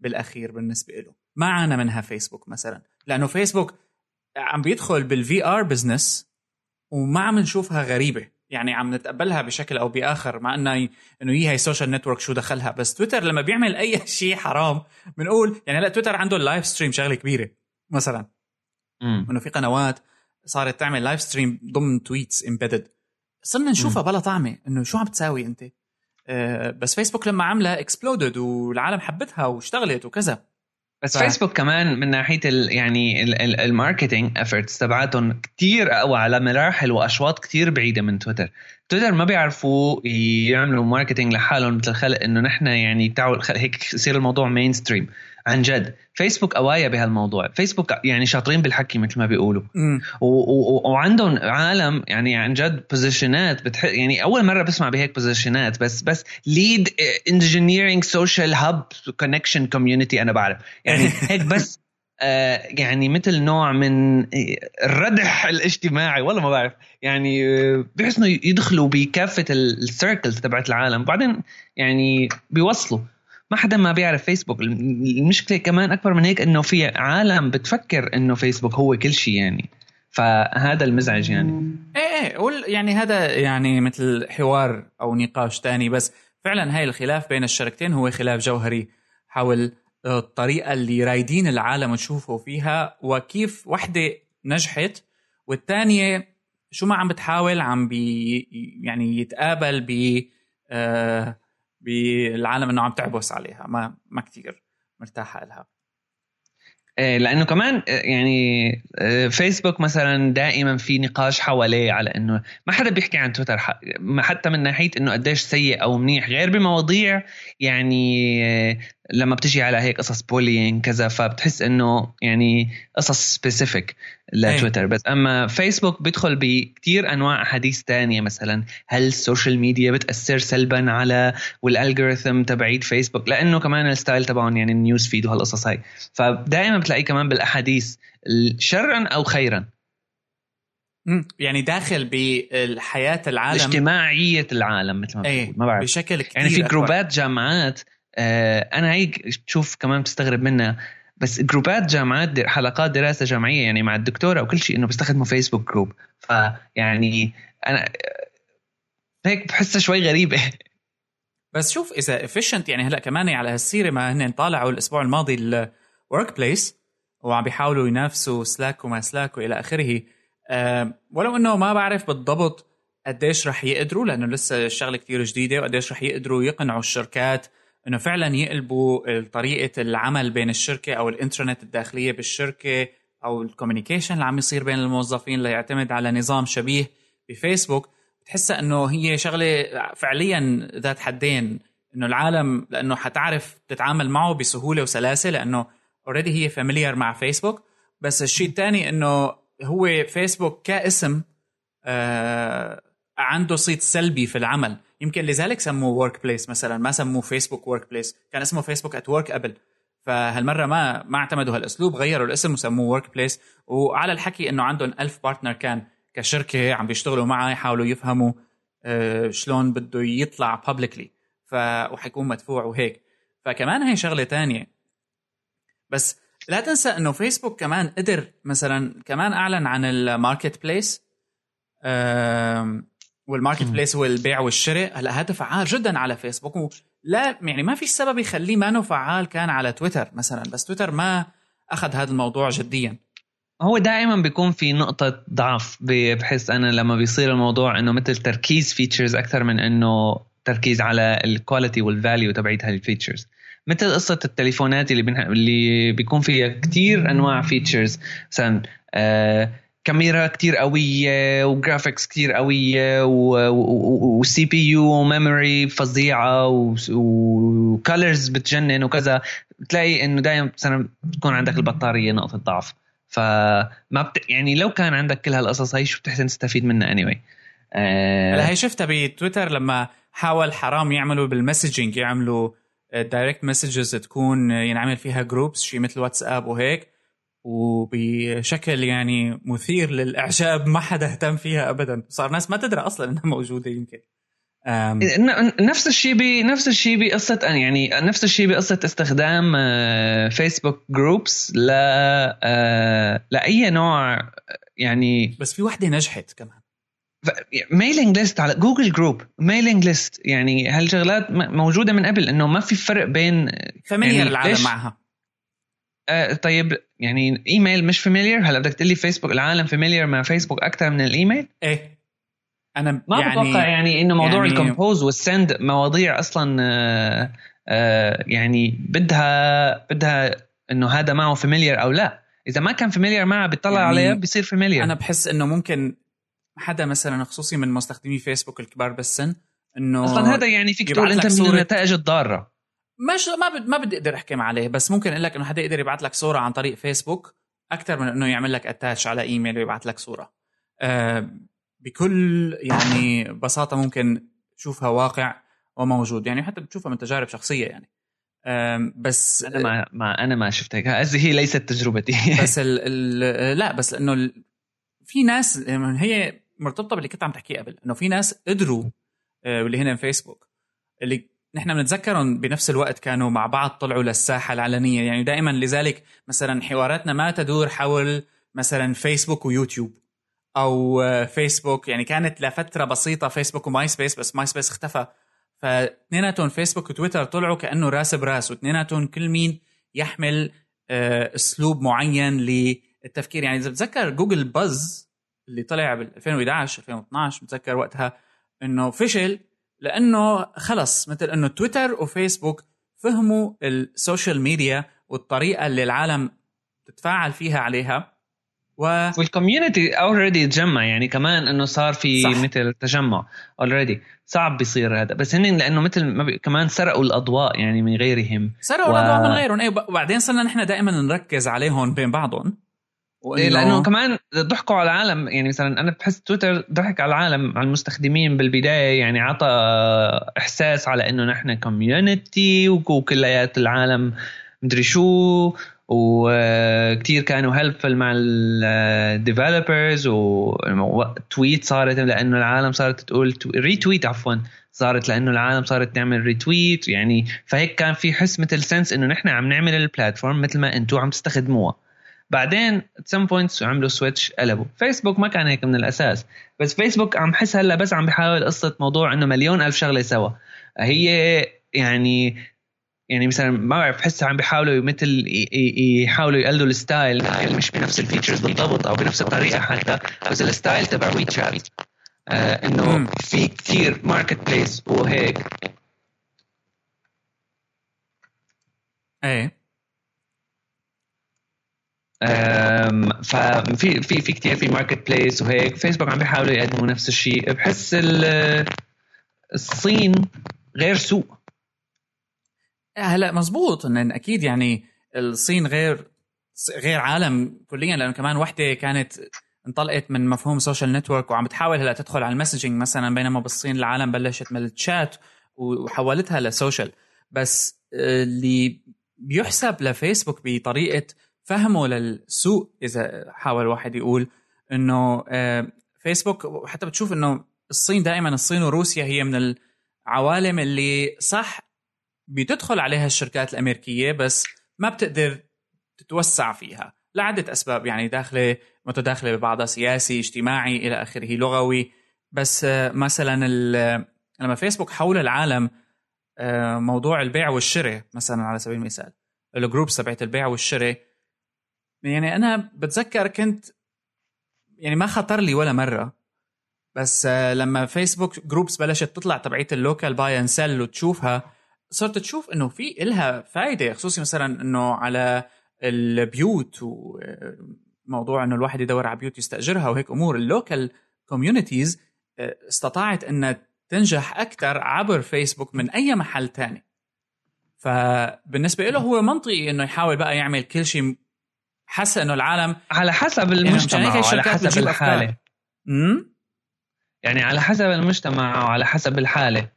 بالأخير بالنسبة له ما عانى منها فيسبوك مثلا. لأنه فيسبوك عم بيدخل بال VR business وما عم نشوفها غريبة. يعني عم نتقبلها بشكل أو بآخر مع إنه إنه هي هي social network شو دخلها. بس تويتر لما بيعمل أي شيء حرام بنقول يعني هلأ تويتر عنده ال live stream شغلة كبيرة. مثلا. إنه في قنوات صارت تعمل live stream ضمن tweets embedded صرنا نشوفها بلا طعمة إنه شو عم تساوي أنت. آه بس فيسبوك لما عملها exploded والعالم حبتها واشتغلت وكذا. بس ف... فيسبوك كمان من ناحية ال يعني ال marketing efforts تبعاتهم كثير أقوى على مراحل وأشواط كثير بعيدة من تويتر تويتر ما بيعرفوا يعملوا ماركتينج لحالهم مثل خلق إنه نحن يعني تعالوا هيك يصير الموضوع مين ستريم عن جد. فيسبوك قوايا بهالموضوع. فيسبوك يعني شاطرين بالحكي مثل ما بيقولوا. وعندهم عالم يعني عن جد بوزيشنات بتح... يعني أول مرة بسمع بهيك بوزيشنات بس بس ليد انجينيرنج سوشيال هاب كونكشن كوميونتي أنا بعرف. يعني هيك بس آه يعني مثل نوع من الردح الاجتماعي. والله ما بعرف. يعني آه بحس إنه يدخلوا بكافة ال circles تبعت العالم. بعدين يعني بيوصلوا. ما حدا ما بيعرف فيسبوك. المشكلة كمان أكبر من هيك إنه في عالم بتفكر إنه فيسبوك هو كل شيء يعني. فهذا المزعج يعني. إيه إيه يعني هذا يعني مثل حوار أو نقاش تاني بس فعلا هاي الخلاف بين الشركتين هو خلاف جوهري حول الطريقة اللي رايدين العالم تشوفه فيها وكيف وحدة نجحت والثانيه شو ما عم بتحاول عم بي يعني يتقابل ب آه بالعالم إنه عم تعبس عليها. ما ما كثير مرتاحة لها إيه، لأنه كمان إيه، يعني إيه، فيسبوك مثلا دائما في نقاش حواليه على إنه ما حدا بيحكي عن تويتر. حتى من ناحية إنه قديش سيء أو منيح. غير بمواضيع يعني لما بتجي على هيك قصص bullying كذا فبتحس إنه يعني قصص specific لتويتر بس أما فيسبوك بيدخل بكثير أنواع أحاديث تانية مثلا هل ال social media بتأثر سلبا على وال algorithm تبعيت فيسبوك لأنه كمان ال style تبعهم يعني ال news feed وهالقصص هاي. فدائما بتلاقيه كمان بالأحاديث شرا أو خيرا. يعني داخل بالحياة العالم. اجتماعية العالم مثل ما إيه ما بعرف. بشكل كثير يعني في group ات جامعات أنا هيك تشوف كمان بتستغرب منها. بس group ات جامعات حلقات دراسة جامعية يعني مع الدكتورة وكل شيء إنه بيستخدموا فيسبوك group فيعني أنا هيك بحسها شوي غريبة. بس شوف إذا efficient يعني هلأ كمان على هالسيرة ما هن طالعوا الأسبوع الماضي ال Workplace وعم بيحاولوا ينافسوا سلاك وما سلاك وإلى آخره. أه ولو إنه ما بعرف بالضبط قديش رح يقدروا لأنه لسه الشغلة كتير جديدة وقديش رح يقدروا يقنعوا الشركات إنه فعلا يقلبوا طريقة العمل بين الشركة أو الإنترنت الداخلية بالشركة أو ال communication اللي عم يصير بين الموظفين ليعتمد على نظام شبيه بفيسبوك. بتحسها إنه هي شغلة فعليا ذات حدين إنه العالم لأنه حتعرف تتعامل معه بسهولة وسلاسة لأنه already هي familiar مع فيسبوك. بس الشيء الثاني إنه هو فيسبوك كاسم آه عنده صيت سلبي في العمل. يمكن لذلك سموه Workplace مثلا ما سموه فيسبوك Workplace كان اسمه Facebook at Work قبل. فهالمرة ما ما اعتمدوا هالأسلوب غيروا الاسم وسموه Workplace وعلى الحكي إنه عندهم ألف partner كان كشركة عم بيشتغلوا معه يحاولوا يفهموا آه، شلون بده يطلع publicly ف وحيكون مدفوع وهيك. فكمان هي شغلة تانية. بس لا تنسى إنه فيسبوك كمان قدر مثلا كمان أعلن عن ال Marketplace وال Marketplace هو البيع والشراء هلا هذا فعال جدا على فيسبوك لا يعني ما في سبب يخليه ما فعال كان على تويتر مثلا بس تويتر ما أخذ هذا الموضوع جديا. هو دائما بيكون في نقطة ضعف بحس أنا لما بيصير الموضوع إنه مثل تركيز features أكثر من إنه تركيز على ال quality وال value تبعت هال features مثل قصة التليفونات اللي بنح... اللي بيكون فيها كتير أنواع features مثلا آه كاميرا كتير قوية و graphics كتير قوية و CPU و memory فظيعة و colors بتجنن وكذا. بتلاقي إنه دائما مثلا بتكون عندك البطارية نقطة ضعف. فما بت... يعني لو كان عندك كل هالقصص هي شو بتحسن تستفيد منها anyway. آه... هلا هي شفتها بتويتر لما حاول حرام يعملوا بال messaging يعملوا direct messages تكون ينعمل فيها groups شيء مثل واتساب وهيك. وبشكل يعني مثير للإعجاب ما حدا اهتم فيها ابدا. صار ناس ما تدري أصلا إنها موجودة يمكن. نفس الشيء بنفس الشيء بقصة يعني نفس الشيء بقصة استخدام فيسبوك groups ل لأي نوع يعني بس في وحدة نجحت كمان. mailing list على جوجل group mailing list يعني هالشغلات موجودة من قبل إنه ما في فرق بين familiar يعني العالم معها. آه طيب يعني إيميل مش familiar هلا بدك تقول لي فيسبوك العالم familiar مع فيسبوك أكثر من الإيميل؟ إيه. أنا ما يعني بتوقع يعني إنه موضوع يعني ال compose وال send مواضيع أصلا آه آه يعني بدها بدها إنه هذا معه familiar أو لا. إذا ما كان familiar معه بيطلع يعني عليه بيصير familiar أنا بحس إنه ممكن حدا مثلا خصوصي من مستخدمي فيسبوك الكبار بالسن إنه أصلا هذا يعني فيك تقول أنت من النتائج الضارة. مش ما بد ما بدي أقدر احكم عليه بس ممكن أقول لك إنه حدا يقدر يبعث لك صورة عن طريق فيسبوك أكثر من إنه يعمل لك اتاتش على إيميل ويبعث لك صورة. آه بكل يعني بساطة ممكن تشوفها واقع وموجود يعني حتى بتشوفها من تجارب شخصية يعني. بس أنا ما, ما أنا ما شفت هيك قصدي هي ليست تجربتي. بس ال ال لا بس لأنه في ناس هي مرتبطة باللي كنت عم تحكيه قبل إنه في ناس قدروا آه، واللي هنا فيسبوك اللي نحن بنتذكرهم بنفس الوقت كانوا مع بعض طلعوا للساحة العلنية. يعني دائما لذلك مثلا حواراتنا ما تدور حول مثلا فيسبوك ويوتيوب أو آه، فيسبوك. يعني كانت لفترة بسيطة فيسبوك وماي سبيس بس ماي سبيس اختفى. فاثنيناتهم فيسبوك وتويتر طلعوا كأنه راس براس واثنيناتهم كل مين يحمل آه، أسلوب معين للتفكير. يعني إذا بتذكر جوجل باز اللي طلع بال 2011 2012 بتذكر وقتها إنه فشل لأنه خلص مثل أنه تويتر وفيسبوك فهموا ال social media والطريقة اللي العالم تتفاعل فيها عليها و وال community already تجمع يعني كمان إنه صار في صح. مثل تجمع already صعب بيصير هذا بس هن لأنه مثل ما بي... كمان سرقوا الأضواء يعني من غيرهم. سرقوا و... الاضواء من غيرهم. اي وبعدين صرنا نحن دائما نركز عليهم بين بعضهم. وإنه... إيه لأنه كمان ضحكوا على العالم يعني مثلا أنا بحس تويتر ضحك على العالم على المستخدمين بالبداية يعني عطى إحساس على إنه نحن community وكليات العالم مدري شو وكتير كانوا helpful مع ال developers و tweet صارت لأنه العالم صارت تقول retweet عفوا صارت لأنه العالم صارت تعمل retweet يعني فهيك كان في حس مثل sense إنه نحن عم نعمل ال platform مثل ما أنتم عم تستخدموها. بعدين some points عملوا switch قلبوا. فيسبوك ما كان هيك من الأساس. بس فيسبوك عم حس هلا بس عم بحاول قصة موضوع إنه مليون ألف شغلة سوا. هي يعني يعني مثلا ما بعرف بحس عم بيحاولوا مثل يحاولوا يقلدوا ال style. مش بنفس ال features بالضبط أو بنفس الطريقة حتى بس ال style تبع وي شات آه إنه في كثير market place وهيك. إيه. ففي في في كثير في market place وهيك. فيسبوك عم بيحاولوا يقدموا نفس الشيء. بحس الصين غير سوق هلا مزبوط. ان أكيد يعني الصين غير غير عالم كليا لأنه كمان وحدة كانت انطلقت من مفهوم social network وعم بتحاول هلا تدخل على ال messaging مثلا بينما بالصين العالم بلشت من الشات وحولتها ل social بس آه، اللي بيحسب لفيسبوك بطريقة فهمه للسوق إذا حاول واحد يقول إنه آه، فيسبوك وحتى بتشوف إنه الصين دائما الصين وروسيا هي من العوالم اللي صح بتدخل عليها الشركات الأمريكية بس ما بتقدر تتوسع فيها. لعدة أسباب يعني داخلة متداخلة ببعضها سياسي اجتماعي إلى آخره لغوي. بس آه، مثلا لما فيسبوك حول العالم آه، موضوع البيع والشراء مثلا على سبيل المثال ال groups تبعت البيع والشراء يعني أنا بتذكر كنت يعني ما خطر لي ولا مرة. بس آه، لما فيسبوك groups بلشت تطلع تبعيت ال local buy and sell وتشوفها صرت تشوف إنه في إلها فائده خصوصي مثلا إنه على البيوت وموضوع إنه الواحد يدور على بيوت يستأجرها وهيك أمور. ال local communities آه، استطاعت إنها تنجح أكثر عبر فيسبوك من أي محل تاني. فبالنسبة له هو منطقي إنه يحاول بقى يعمل كل شيء حاسه انه العالم على حسب المجتمع يعني وعلى حسب الحالة. امم يعني على حسب المجتمع وعلى حسب الحالة.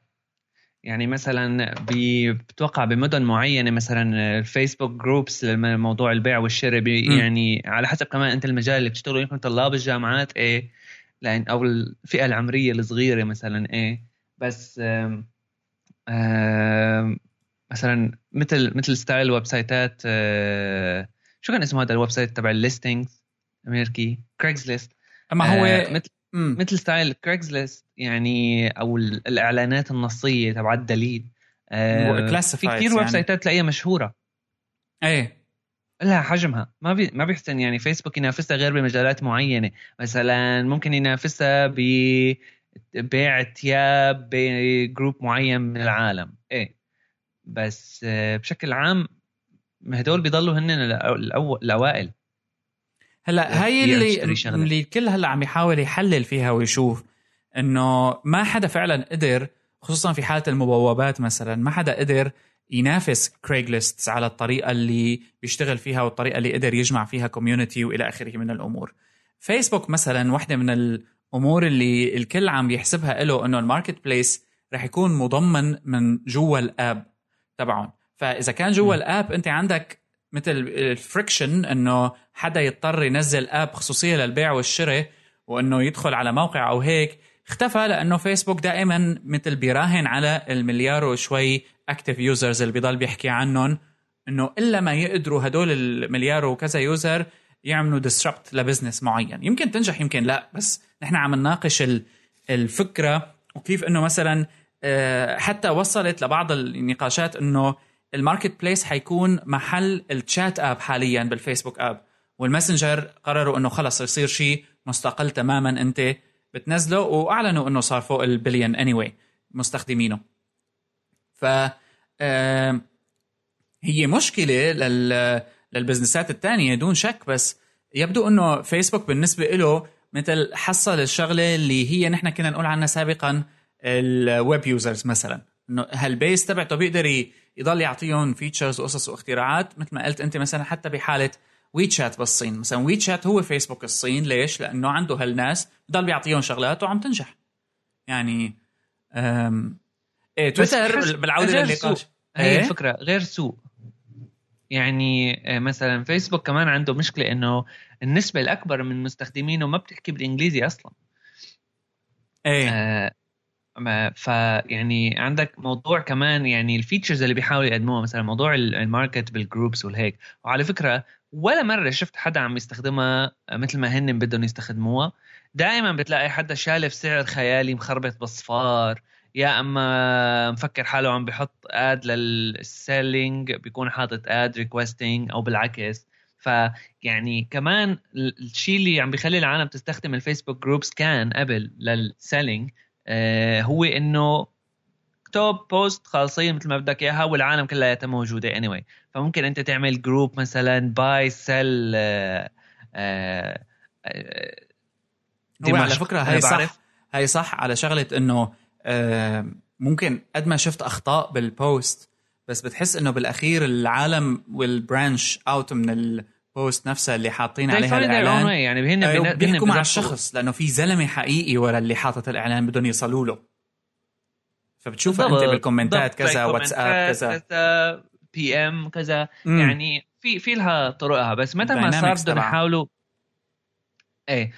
يعني مثلا بتوقع بمدن معينة مثلا الفيسبوك groups لموضوع البيع والشراء يعني على حسب كمان أنت المجال اللي بتشتغلوا يمكن طلاب الجامعات إيه لأن أو الفئة العمرية الصغيرة مثلا إيه. بس آم آم مثلا مثل مثل style ويب سايتات آه، شو كان اسمه هذا ال website تبع ال listings أمريكي. كريغزلست أما هو آه مثل مم. مثل style كريغزلست يعني أو الإعلانات النصية تبع الدليل. آه في كثير يعني. ويب سايتات تلاقيها مشهورة. إيه. لها حجمها. ما بي ما بيحسن يعني فيسبوك ينافسها غير بمجالات معينة. مثلا ممكن ينافسها ببيع ثياب ب group معين من العالم. إيه. بس آه، بشكل عام هدول بيضلوا هن الأوائل. هلأ هاي اللي اللي الكل هلأ عم يحاول يحلل فيها ويشوف إنه ما حدا فعلا قدر خصوصا في حالة المبوبات مثلا ما حدا قدر ينافس كريغليست على الطريقة اللي بيشتغل فيها والطريقة اللي قدر يجمع فيها community وإلى آخره من الأمور. فيسبوك مثلا واحدة من الأمور اللي الكل عم يحسبها له إنه ال marketplace رح يكون مضمن من جوا ال app تبعهم. فإذا كان جوا ال app أنت عندك مثل ال friction إنه حدا يضطر ينزل app خصوصية للبيع والشراء وإنه يدخل على موقع أو هيك. اختفى لأنه فيسبوك دائما مثل بيراهن على المليار وشوي active users اللي بيضل بيحكي عنهم إنه إلا ما يقدروا هدول المليار وكذا user يعملوا disrupt ل business معين. يمكن تنجح يمكن لا بس نحن عم نناقش الفكرة وكيف إنه مثلا آه، حتى وصلت لبعض النقاشات إنه ال marketplace حيكون محل ال chat app حاليا بالفيسبوك app والماسنجر قرروا إنه خلص يصير شيء مستقل تماما أنت بتنزله وأعلنوا إنه صار فوق ال billion anyway مستخدمينه. ف هي مشكلة لل لل businessات الثانية دون شك بس يبدو إنه فيسبوك بالنسبة له مثل حصل الشغلة اللي هي نحن كنا نقول عنها سابقا ال web users مثلا. إنه هال base تبعته بيقدر يضل يعطيهم features وقصص واختراعات مثل ما قلت أنت مثلا حتى بحالة وي تشات بالصين. مثلا وي تشات هو فيسبوك الصين. ليش؟ لأنه عنده هالناس بضل بيعطيهم شغلات وعم تنجح. يعني أم... إيه تويتر بالعودة للنقاش. هي إيه؟ الفكرة غير سوق يعني آه، مثلا فيسبوك كمان عنده مشكلة إنه النسبة الأكبر من مستخدمينه ما بتحكي بالإنجليزي أصلا. إيه. آه فيعني عندك موضوع كمان يعني ال features اللي بيحاولوا يقدموها مثلا موضوع ال market بال groups والهيك. وعلى فكرة ولا مرة شفت حدا عم يستخدمها مثل ما هن بدهم يستخدموها. دائما بتلاقي حدا شالف سعر خيالي مخربط بصفار يا أما مفكر حاله عم بحط ad لل selling بيكون حاطط ad requesting أو بالعكس. فيعني كمان الشيء اللي عم بيخلي العالم تستخدم الفيسبوك groups كان قبل لل selling هو إنه top post خالصين مثل ما بدك إياها والعالم كلها موجودة anyway. فممكن أنت تعمل group مثلا buy sell هو على فكرة هي صح هي صح على شغلة إنه آه، ممكن قد ما شفت أخطاء بال post بس بتحس إنه بالأخير العالم وال branch out من ال post نفسها اللي حاطين عليها الإعلان. يعني هن أيوة بيحكوا مع الشخص لأنه في زلمة حقيقي ورا اللي حاطط الإعلان بدهم يوصلوا له. فبتشوفها أنت بال commentات كذا واتساب كذا. كذا PM كذا. يعني في في لها طرقها بس متى ما صار بدهم يحاولوا إيه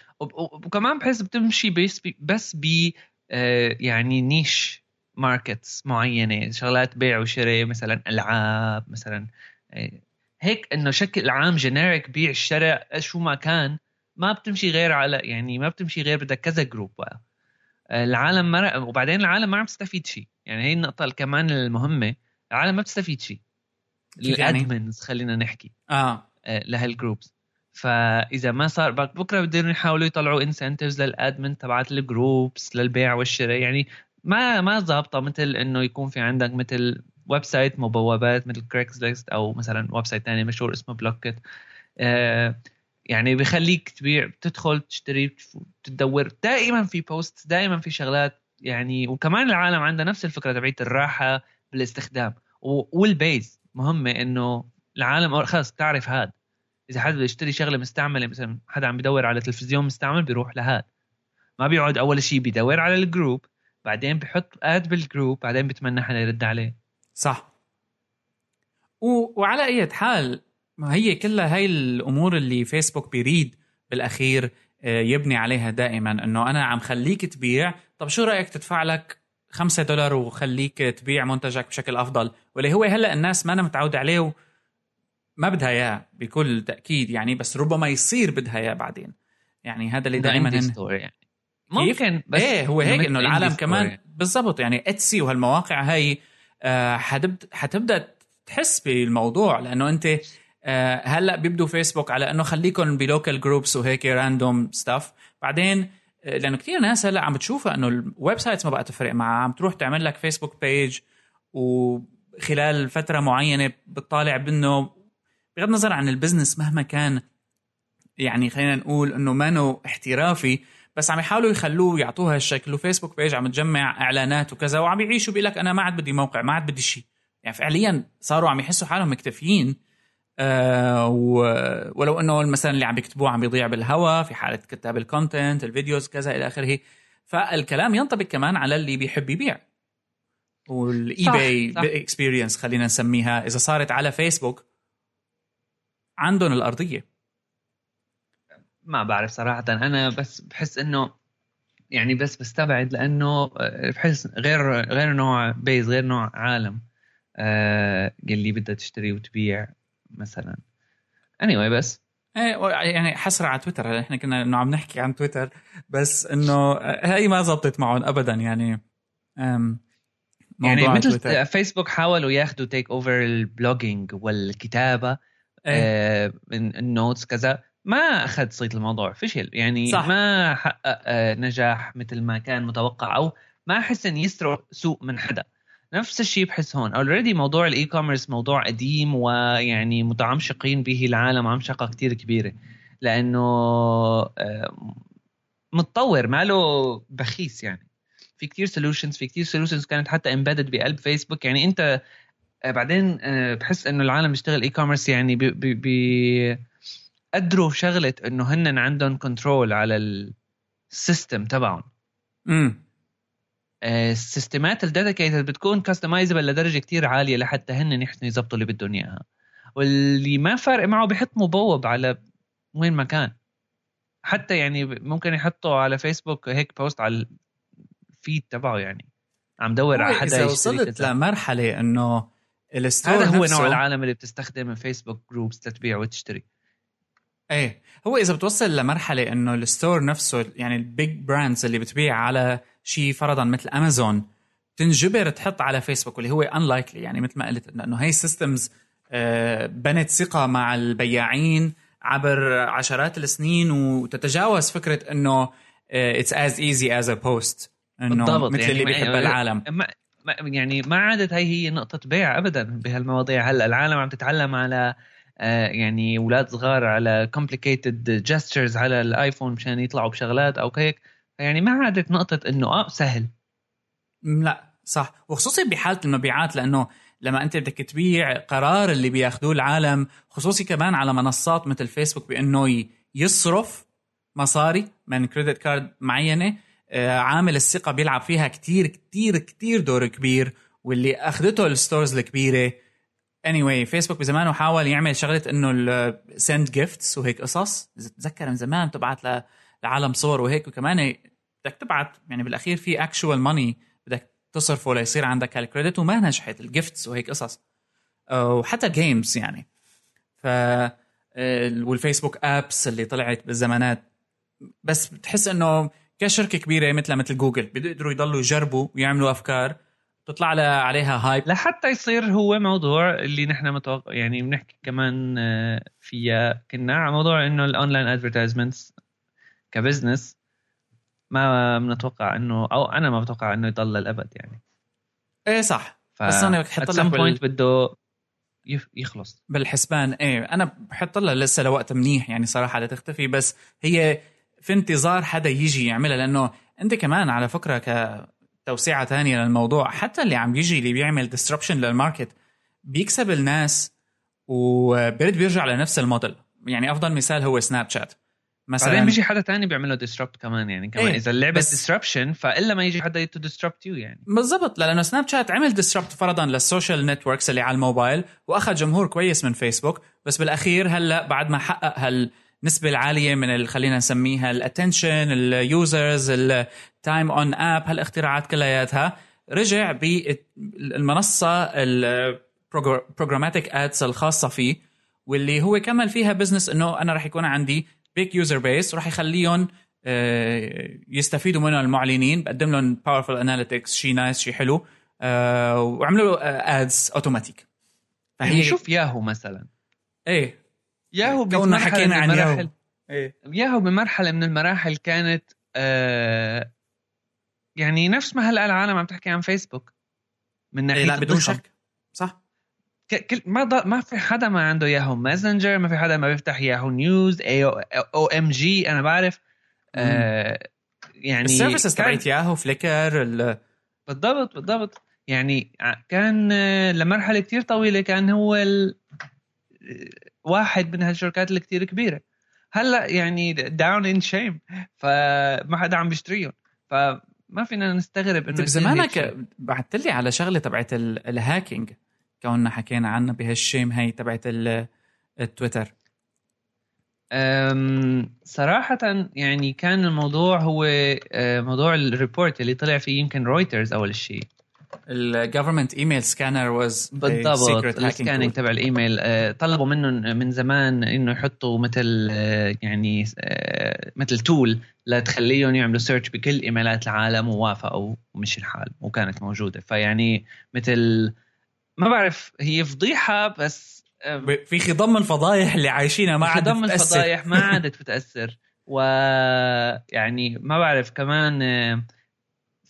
وكمان بحس بتمشي بس بي بس ب آه، يعني niche markets معينة شغلات بيع وشراء مثلا ألعاب مثلا آه، هيك إنه شكل عام generic بيع الشراء شو ما كان ما بتمشي غير على يعني ما بتمشي غير بدك كذا group بقى. العالم ما وبعدين العالم ما عم تستفيد شيء يعني هي النقطة كمان المهمة العالم ما بتستفيد شيء ال admins يعني؟ خلينا نحكي. آه, آه، لهال groups فإذا ما صار بكرة بدهم يحاولوا يطلعوا incentives لل admin تبعت ال groups للبيع والشراء. يعني ما ما ظابطة مثل إنه يكون في عندك مثل website مبوبات مثل كريكس ليست أو مثلا website ثاني مشهور اسمه بلوكت آه يعني بخليك تبيع تدخل تشتري تدور. دائما في post دائما في شغلات يعني. وكمان العالم عندها نفس الفكرة تبعت الراحة بالاستخدام وال base. مهمة إنه العالم خلص تعرف هذا إذا حد بده يشتري شغلة مستعملة مثلا حدا عم بدور على تلفزيون مستعمل بيروح لهذا ما بيقعد أول شيء بيدور على ال group بعدين بحط ad بال group بعدين بتمنى حدا يرد عليه. صح. و... وعلى أي حال ما هي كلها هاي الأمور اللي فيسبوك بيريد بالأخير آه، يبني عليها دائما إنه أنا عم خليك تبيع. طب شو رأيك تدفع لك 5 دولار وخليك تبيع منتجك بشكل أفضل؟ واللي هو هلأ الناس ما أنا متعوده عليه ما بدها إياه بكل تأكيد يعني بس ربما يصير بدها إياه بعدين. يعني هذا اللي دائما. يعني. ممكن بس إيه هو هيك إنه العالم كمان بالضبط يعني اتسي وهالمواقع هاي آه حتبدأ تحس بالموضوع لأنه أنت آه هلأ بيبدوا فيسبوك على إنه خليكم ب local groups وهيك random stuff بعدين آه، لأنه كثير ناس هلأ عم بتشوفها إنه ال websites ما بقى تفرق معها. عم تروح تعمل لك فيسبوك page وخلال فترة معينة بتطالع منه. بغض النظر عن ال business مهما كان يعني خلينا نقول إنه ما احترافي بس عم يحاولوا يخلوه يعطوها الشكل وفيسبوك page عم تجمع إعلانات وكذا وعم يعيشوا بيقول لك أنا ما عاد بدي موقع ما عاد بدي شيء يعني فعليا صاروا عم يحسوا حالهم مكتفيين آه ولو إنه مثلا اللي عم بيكتبوه عم بيضيع بالهواء في حالة كتاب ال content ال videos كذا إلى آخره. فالكلام ينطبق كمان على اللي بيحب يبيع. وال eBay experience خلينا نسميها إذا صارت على فيسبوك عندهم الأرضية. ما بعرف صراحة. أنا بس بحس إنه يعني بس بستبعد لأنه بحس غير غير نوع base غير نوع عالم آه اللي بدها تشتري وتبيع مثلا. Anyway بس. إيه يعني حسرة على تويتر. إحنا كنا إنه عم نحكي عن تويتر بس إنه هي ما زبطت معهم ابدا. يعني يعني مثل تويتر. فيسبوك حاولوا ياخذوا take over ال blogging والكتابة إيه. آه ال notes كذا. ما اخذ صيت الموضوع فشل يعني صح. ما حقق آه، نجاح مثل ما كان متوقع أو ما أحس إن يسرق سوق من حدا. نفس الشيء بحس هون. already موضوع ال e-commerce موضوع قديم ويعني متعمشقين به العالم عمشقة كتير كبيرة. لأنه آه، متطور ماله بخيس يعني. في كتير solutions في كتير solutions كانت حتى embedded بقلب فيسبوك يعني أنت آه، بعدين بحس إنه العالم بيشتغل e-commerce يعني بي بيقدروا شغلة إنه هن عندهم control على ال system تبعهم. امم السيستمات ال dedicated بتكون customizable لدرجة كتير عالية لحتى هن يحسنوا يظبطوا اللي بدهم إياها. واللي ما فارق معه بحط مبوب على وين ما كان. حتى يعني ممكن يحطوا على فيسبوك هيك post على ال feed تبعه يعني. عم دور على حدا إذا وصلت لمرحلة إنه ال store هذا هو نوع العالم اللي بتستخدم فيسبوك groups لتبيع وتشتري. إيه. هو إذا بتوصل لمرحلة إنه ال store نفسه يعني ال big brands اللي بتبيع على شيء فرضا مثل امازون تنجبر تحط على فيسبوك واللي هو unlikely يعني مثل ما قلت إنه هي systems آه، بنت ثقة مع البياعين عبر عشرات السنين وتتجاوز فكرة إنه it's as easy as a post إنه مثل يعني اللي بيحبها العالم. ما يعني ما عادت هي هي نقطة بيع ابدا بهالمواضيع. هلأ العالم عم تتعلم على يعني أولاد صغار على complicated gestures على الآيفون مشان يطلعوا بشغلات أو هيك يعني ما عادت نقطة إنه آه سهل. لا صح. وخصوصي بحالة المبيعات لأنه لما أنت بدك تبيع قرار اللي بياخذوه العالم خصوصي كمان على منصات مثل فيسبوك بأنه يصرف مصاري من credit card معينة. آه، عامل الثقة بيلعب فيها كتير كتير كتير دور كبير. واللي اخذته ال stores الكبيرة anyway فيسبوك بزمانه حاول يعمل شغلة إنه send gifts وهيك قصص. تذكر من زمان تبعت لعالم صور وهيك وكمان بدك تبعت يعني بالأخير في actual money بدك تصرفه ليصير عندك هال credit وما نجحت ال gifts وهيك قصص. وحتى games يعني. ف وال Facebook apps اللي طلعت بالزمانات. بس بتحس إنه كشركة كبيرة مثل مثل جوجل بيقدروا يضلوا يجربوا ويعملوا أفكار. تطلع عليها hype لحتى يصير هو موضوع اللي نحن متوقع يعني بنحكي كمان آه، فيها. كنا على موضوع إنه ال online advertisements ك business ما بنتوقع انه أو أنا ما بتوقع إنه يضل للأبد يعني. إيه صح. ف... بس أنا بحط لك بال... بده يخلص. بالحسبان. إيه أنا بحط لها لسه لوقت منيح يعني صراحة لتختفي. بس هي في انتظار حدا يجي يعملها لأنه أنت كمان على فكرة ك توسيعة ثانية للموضوع. حتى اللي عم يجي اللي بيعمل disruption لل market بيكسب الناس وبيرد بيرجع لنفس الموديل. يعني أفضل مثال هو سناب شات مثلا بعدين بيجي حدا تاني بيعمل له disrupt كمان يعني كمان. إيه إذا اللعبة disruption فإلا ما يجي حدا to disrupt you يعني. بالضبط لأنه سناب شات عمل disrupt فرضا لل social networks اللي على الموبايل وأخذ جمهور كويس من فيسبوك بس بالأخير هلأ بعد ما حقق هالنسبة العالية من خلينا نسميها ال attention ال users ال time on app هالاختراعات كلياتها. رجع بالمنصه ال programmatic ads الخاصة فيه واللي هو كمل فيها business إنه أنا راح يكون عندي big user base وراح يخليهم آه، يستفيدوا منه المعلنين. بقدم لهم powerful analytics شيء nice شيء حلو آه، وعملوا ads اوتوماتيك فهي يعني شوف ياهو مثلا. إيه. ياهو كنا حكينا عن ياهو. إيه. ياهو بمرحلة من المراحل كانت آه يعني نفس ما هلا العالم عم تحكي عن فيسبوك. من ناحيه إيه لا بدون شك. صح. كل ما ضل ما في حدا ما عنده ياهو ماسنجر ما في حدا ما بيفتح ياهو نيوز اي أو ام جي أنا بعرف. آه يعني السيرفيسز تبعت ياهو فليكر بالضبط بالضبط. يعني كان آه، لمرحلة كتير طويلة كان هو ال... واحد من هالشركات اللي كتير كبيرة. هلا يعني داون ان شيم فما حدا عم بيشتريهم. فما فينا نستغرب إنه بزمانك بعثت لي على شغلة تبعت الهاكينج كوننا حكينا عنها بهالشيم هي تبعت التويتر. صراحة يعني كان الموضوع هو أه، موضوع الريبورت اللي طلع فيه يمكن رويترز أول شيء. الجفرمنت ايميل سكانر واز بالضبط السكاننج تبع الايميل أه، طلبوا منهم من زمان إنه يحطوا مثل أه، يعني مثل tool لتخليهم يعملوا search بكل إيميلات العالم ووافقوا ومشي الحال وكانت موجودة. فيعني مثل ما بعرف هي فضيحة بس في خضم الفضايح اللي عايشينها ما عادت خضم الفضايح ما عادت بتاثر ويعني ما بعرف كمان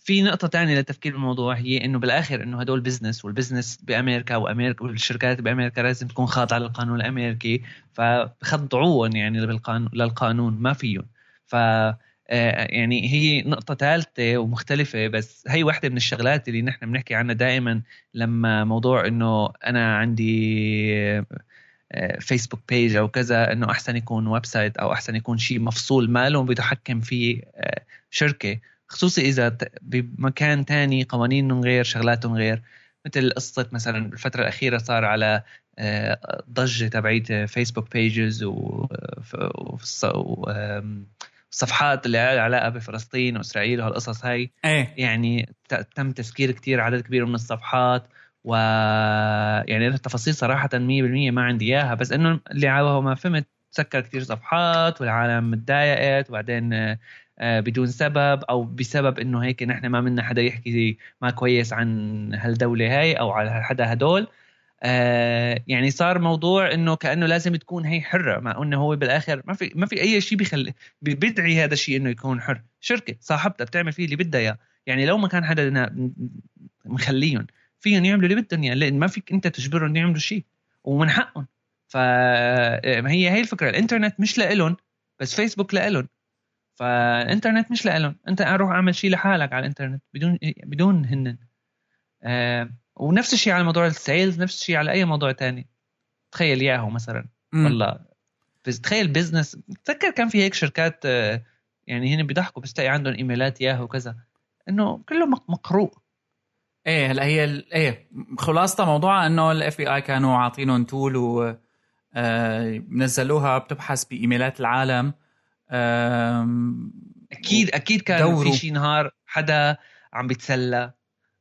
في نقطة تانية للتفكير بالموضوع هي إنه بالآخر إنه هدول business وال business بأمريكا وأمريكا والشركات بأمريكا لازم تكون خاضعة للقانون الأمريكي فبخضعوهم يعني بالقانون للقانون ما فيهم ف آه، يعني هي نقطة ثالثة ومختلفة بس هي واحدة من الشغلات اللي نحن بنحكي عنها دائما لما موضوع إنه أنا عندي فيسبوك آه، page أو كذا إنه أحسن يكون website أو أحسن يكون شيء مفصول ماله بيتحكم فيه آه، شركة. خصوصي إذا بمكان تاني قوانينهم غير شغلاتهم غير. مثل قصة مثلا بالفترة الأخيرة صار على ضجة تبعيت فيسبوك بيجز و, و... الصفحات اللي لها علاقه بفلسطين وإسرائيل وهالقصص هاي. إيه. يعني تم تسكير كتير عدد كبير من الصفحات. و يعني التفاصيل صراحة 100% ما عندي إياها. بس إنه اللي ما فهمت سكر كتير صفحات والعالم متضايقت. وبعدين آه، بدون سبب أو بسبب إنه هيك نحن ما منا حدا يحكي ما كويس عن هالدولة هاي أو على حدا هدول. آه يعني صار موضوع إنه كأنه لازم تكون هي حرة مع إنه هو بالآخر ما في ما في أي شيء بيخلي بيدعي هذا الشيء إنه يكون حر. شركة صاحبتها بتعمل فيه اللي بدها إياه. يعني لو ما كان حدا مخليهم فيهم يعملوا اللي بدهم يعني لأن ما فيك أنت تجبرهم يعملوا شيء ومن حقهم. فهي هي الفكرة. الإنترنت مش لإلهم بس فيسبوك لإلهم. فالإنترنت مش لإلهم. أنت أروح أعمل شيء لحالك على الإنترنت بدون بدون هن. آه ونفس الشيء على موضوع ال sales نفس الشيء على أي موضوع تاني. تخيل ياهو مثلا. والله. بس تخيل business تذكر كان في هيك شركات آه، يعني هن بيضحكوا بس تلاقي عندهم إيميلات ياهو وكذا. إنه كله مقروء. إيه هلأ هي إيه خلاصة موضوعها إنه ال FBI كانوا عاطينهم tool و آه، نزلوها بتبحث بإيميلات العالم. أكيد أكيد كان في شي نهار حدا عم بيتسلى.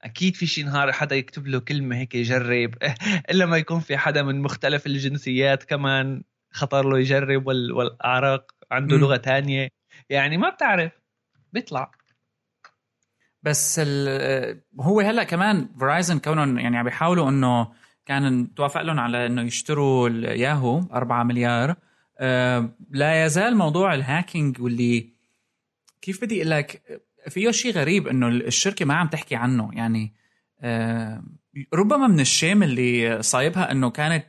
أكيد في شي نهار حدا يكتب له كلمة هيك يجرب. إلا ما يكون في حدا من مختلف الجنسيات كمان خطر له يجرب والأعراق عنده لغة تانية. يعني ما بتعرف. بيطلع. بس هو هلأ كمان فرايزن كونهم يعني عم بيحاولوا إنه كان توافق لهم على إنه يشتروا الياهو 4 مليار. لا يزال موضوع ال hacking واللي كيف بدي أقول لك فيه شيء غريب إنه الشركة ما عم تحكي عنه. يعني آه، ربما من ال shame اللي صايبها إنه كانت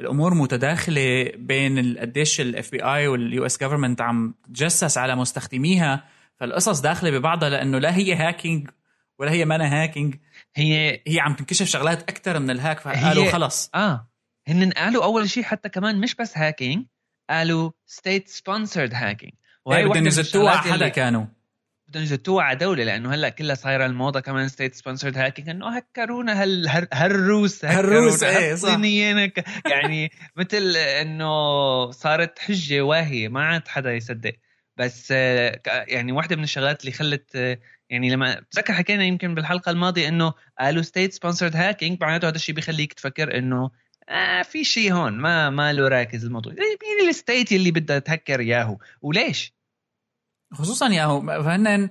الأمور متداخلة بين قديش ال FBI وال US government عم تجسس على مستخدميها فالقصص داخلة ببعضها لأنه لا هي hacking ولا هي مانا hacking. هي هي عم تنكشف شغلات أكثر من ال hack فقالوا خلص. آه هن قالوا أول شيء حتى كمان مش بس hacking قالوا state sponsored hacking وهي بدهم يزتوها على حدا كانوا. بدهم يزتوها على دولة لأنه هلأ كلها صايرة الموضة كمان state sponsored hacking إنه هكرونا هال هالروس هالروس إيه صح. يعني مثل إنه صارت حجة واهية ما عاد حدا يصدق. بس يعني واحدة من الشغلات اللي خلت يعني لما بتذكر حكينا يمكن بالحلقة الماضية إنه قالوا state sponsored hacking معناته هذا الشيء بيخليك تفكر إنه آه في شيء هون ما ما له راكز الموضوع. مين ال state اللي بدها تهكر ياهو. وليش؟ خصوصا ياهو فهن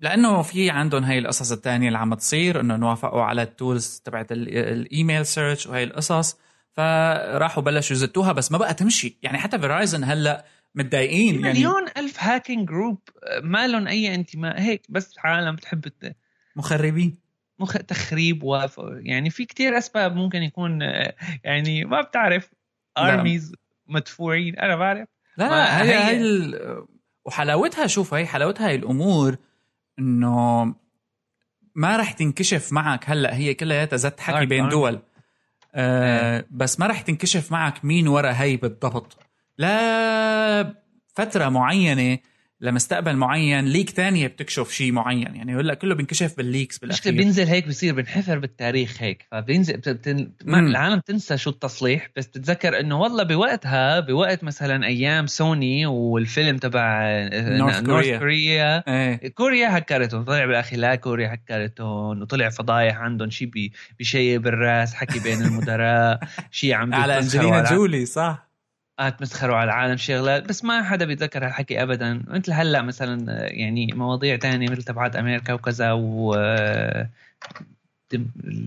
لأنه في عندهم هاي القصص الثانية اللي عم تصير إنه وافقوا على ال tools تبعت ال email search وهي القصص. فراحوا بلشوا يزتوها بس ما بقى تمشي. يعني حتى فيرايزن هلأ متضايقين يعني مليون ألف hacking group ما لهم أي انتماء. هيك بس عالم بتحب مخربين. مخ... تخريب و يعني في كتير أسباب ممكن يكون يعني ما بتعرف. ارميز مدفوعين أنا بعرف. لا لا هي هي ال... وحلاوتها شوف هي حلاوتها هي الأمور إنه ما رح تنكشف معك هلأ هي كلها زت حكي بين دول. آه إيه. بس ما رح تنكشف معك مين ورا هي بالضبط. لا فترة معينة لمستقبل معين ليك تانية بتكشف شيء معين. يعني هلا كله بينكشف بالليكس بالأخير. بينزل هيك بصير بنحفر بالتاريخ هيك. فبينزل بتن... العالم تنسى شو التصليح بس تتذكر إنه والله بوقتها بوقت مثلا أيام سوني والفيلم تبع نورث كوريا, كوريا. إيه. كوريا هكرتهم طلع بالأخير لا كوريا هكرتهم وطلع فضايح عندهم شيء بشيء بالرأس حكي بين المدراء شيء عم على أنجلينا جولي صح. تمسخروا على العالم شغلات بس ما حدا بيتذكر هالحكي ابدا. مثل هلأ مثلا يعني مواضيع تانية مثل تبعات أمريكا وكذا و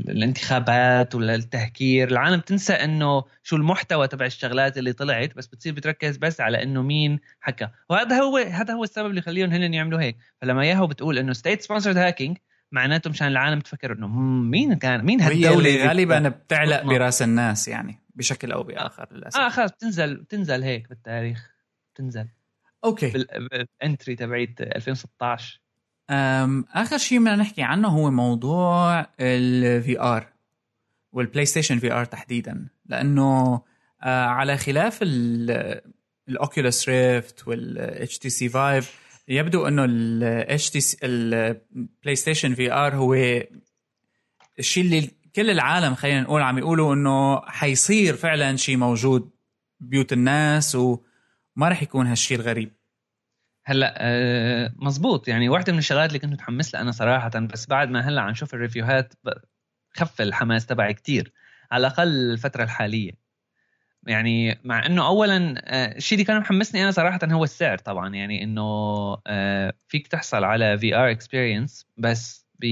الانتخابات ولا التهكير العالم تنسى إنه شو المحتوى تبع الشغلات اللي طلعت بس بتصير بتركز بس على إنه مين حكى. وهذا هو هذا هو السبب اللي يخليهم هن يعملوا هيك. فلما ياهو بتقول إنه state sponsored hacking معناته مشان العالم تفكر إنه مين كان مين هالدولة اللي غالبا بتعلق برأس الناس يعني. بشكل أو بآخر للأسف. آه خلص بتنزل بتنزل هيك بالتاريخ بتنزل. okay. بال entry تبعيت 2016 أم آخر شيء بدنا نحكي عنه هو موضوع ال VR والبلاي ستيشن VR تحديدا. لأنه آه على خلاف ال Oculus Rift وال HTC Vive يبدو إنه ال HTC البلاي ستيشن VR هو الشيء اللي كل العالم خلينا نقول عم يقولوا إنه حيصير فعلا شيء موجود بيوت الناس وما رح يكون هالشيء الغريب. هلأ آه مزبوط. يعني واحدة من الشغلات اللي كنت متحمس لها أنا صراحة بس بعد ما هلأ عم نشوف ال review هات خف الحماس تبعي كتير على الأقل الفترة الحالية. يعني مع إنه اولا آه، الشيء اللي كان محمسني أنا صراحة هو السعر طبعا. يعني إنه آه، فيك تحصل على VR experience بس ب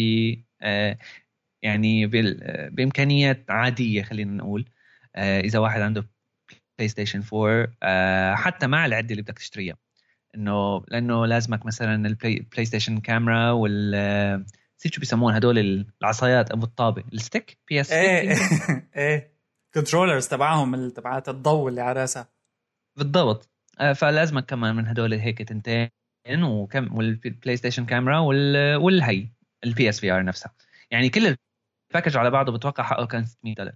يعني بإمكانيات عادية خلينا نقول إذا واحد عنده بلاي ستيشن 4 حتى مع العدة اللي بدك تشتريها. إنه لأنه لازمك مثلا البلاي ستيشن كاميرا وال نسيت شو بيسمون هدول العصايات أبو الطابة؟ ال stick؟ PS إيه إيه controllers تبعهم تبعات الضوء اللي على راسها. بالضبط. آه، فلازمك كمان من هدول هيك تنتين وكم والبلاي ستيشن كاميرا وال والهي ال PS VR نفسها. يعني كل ال package على بعضه بتوقع حقه كان 600 دولار.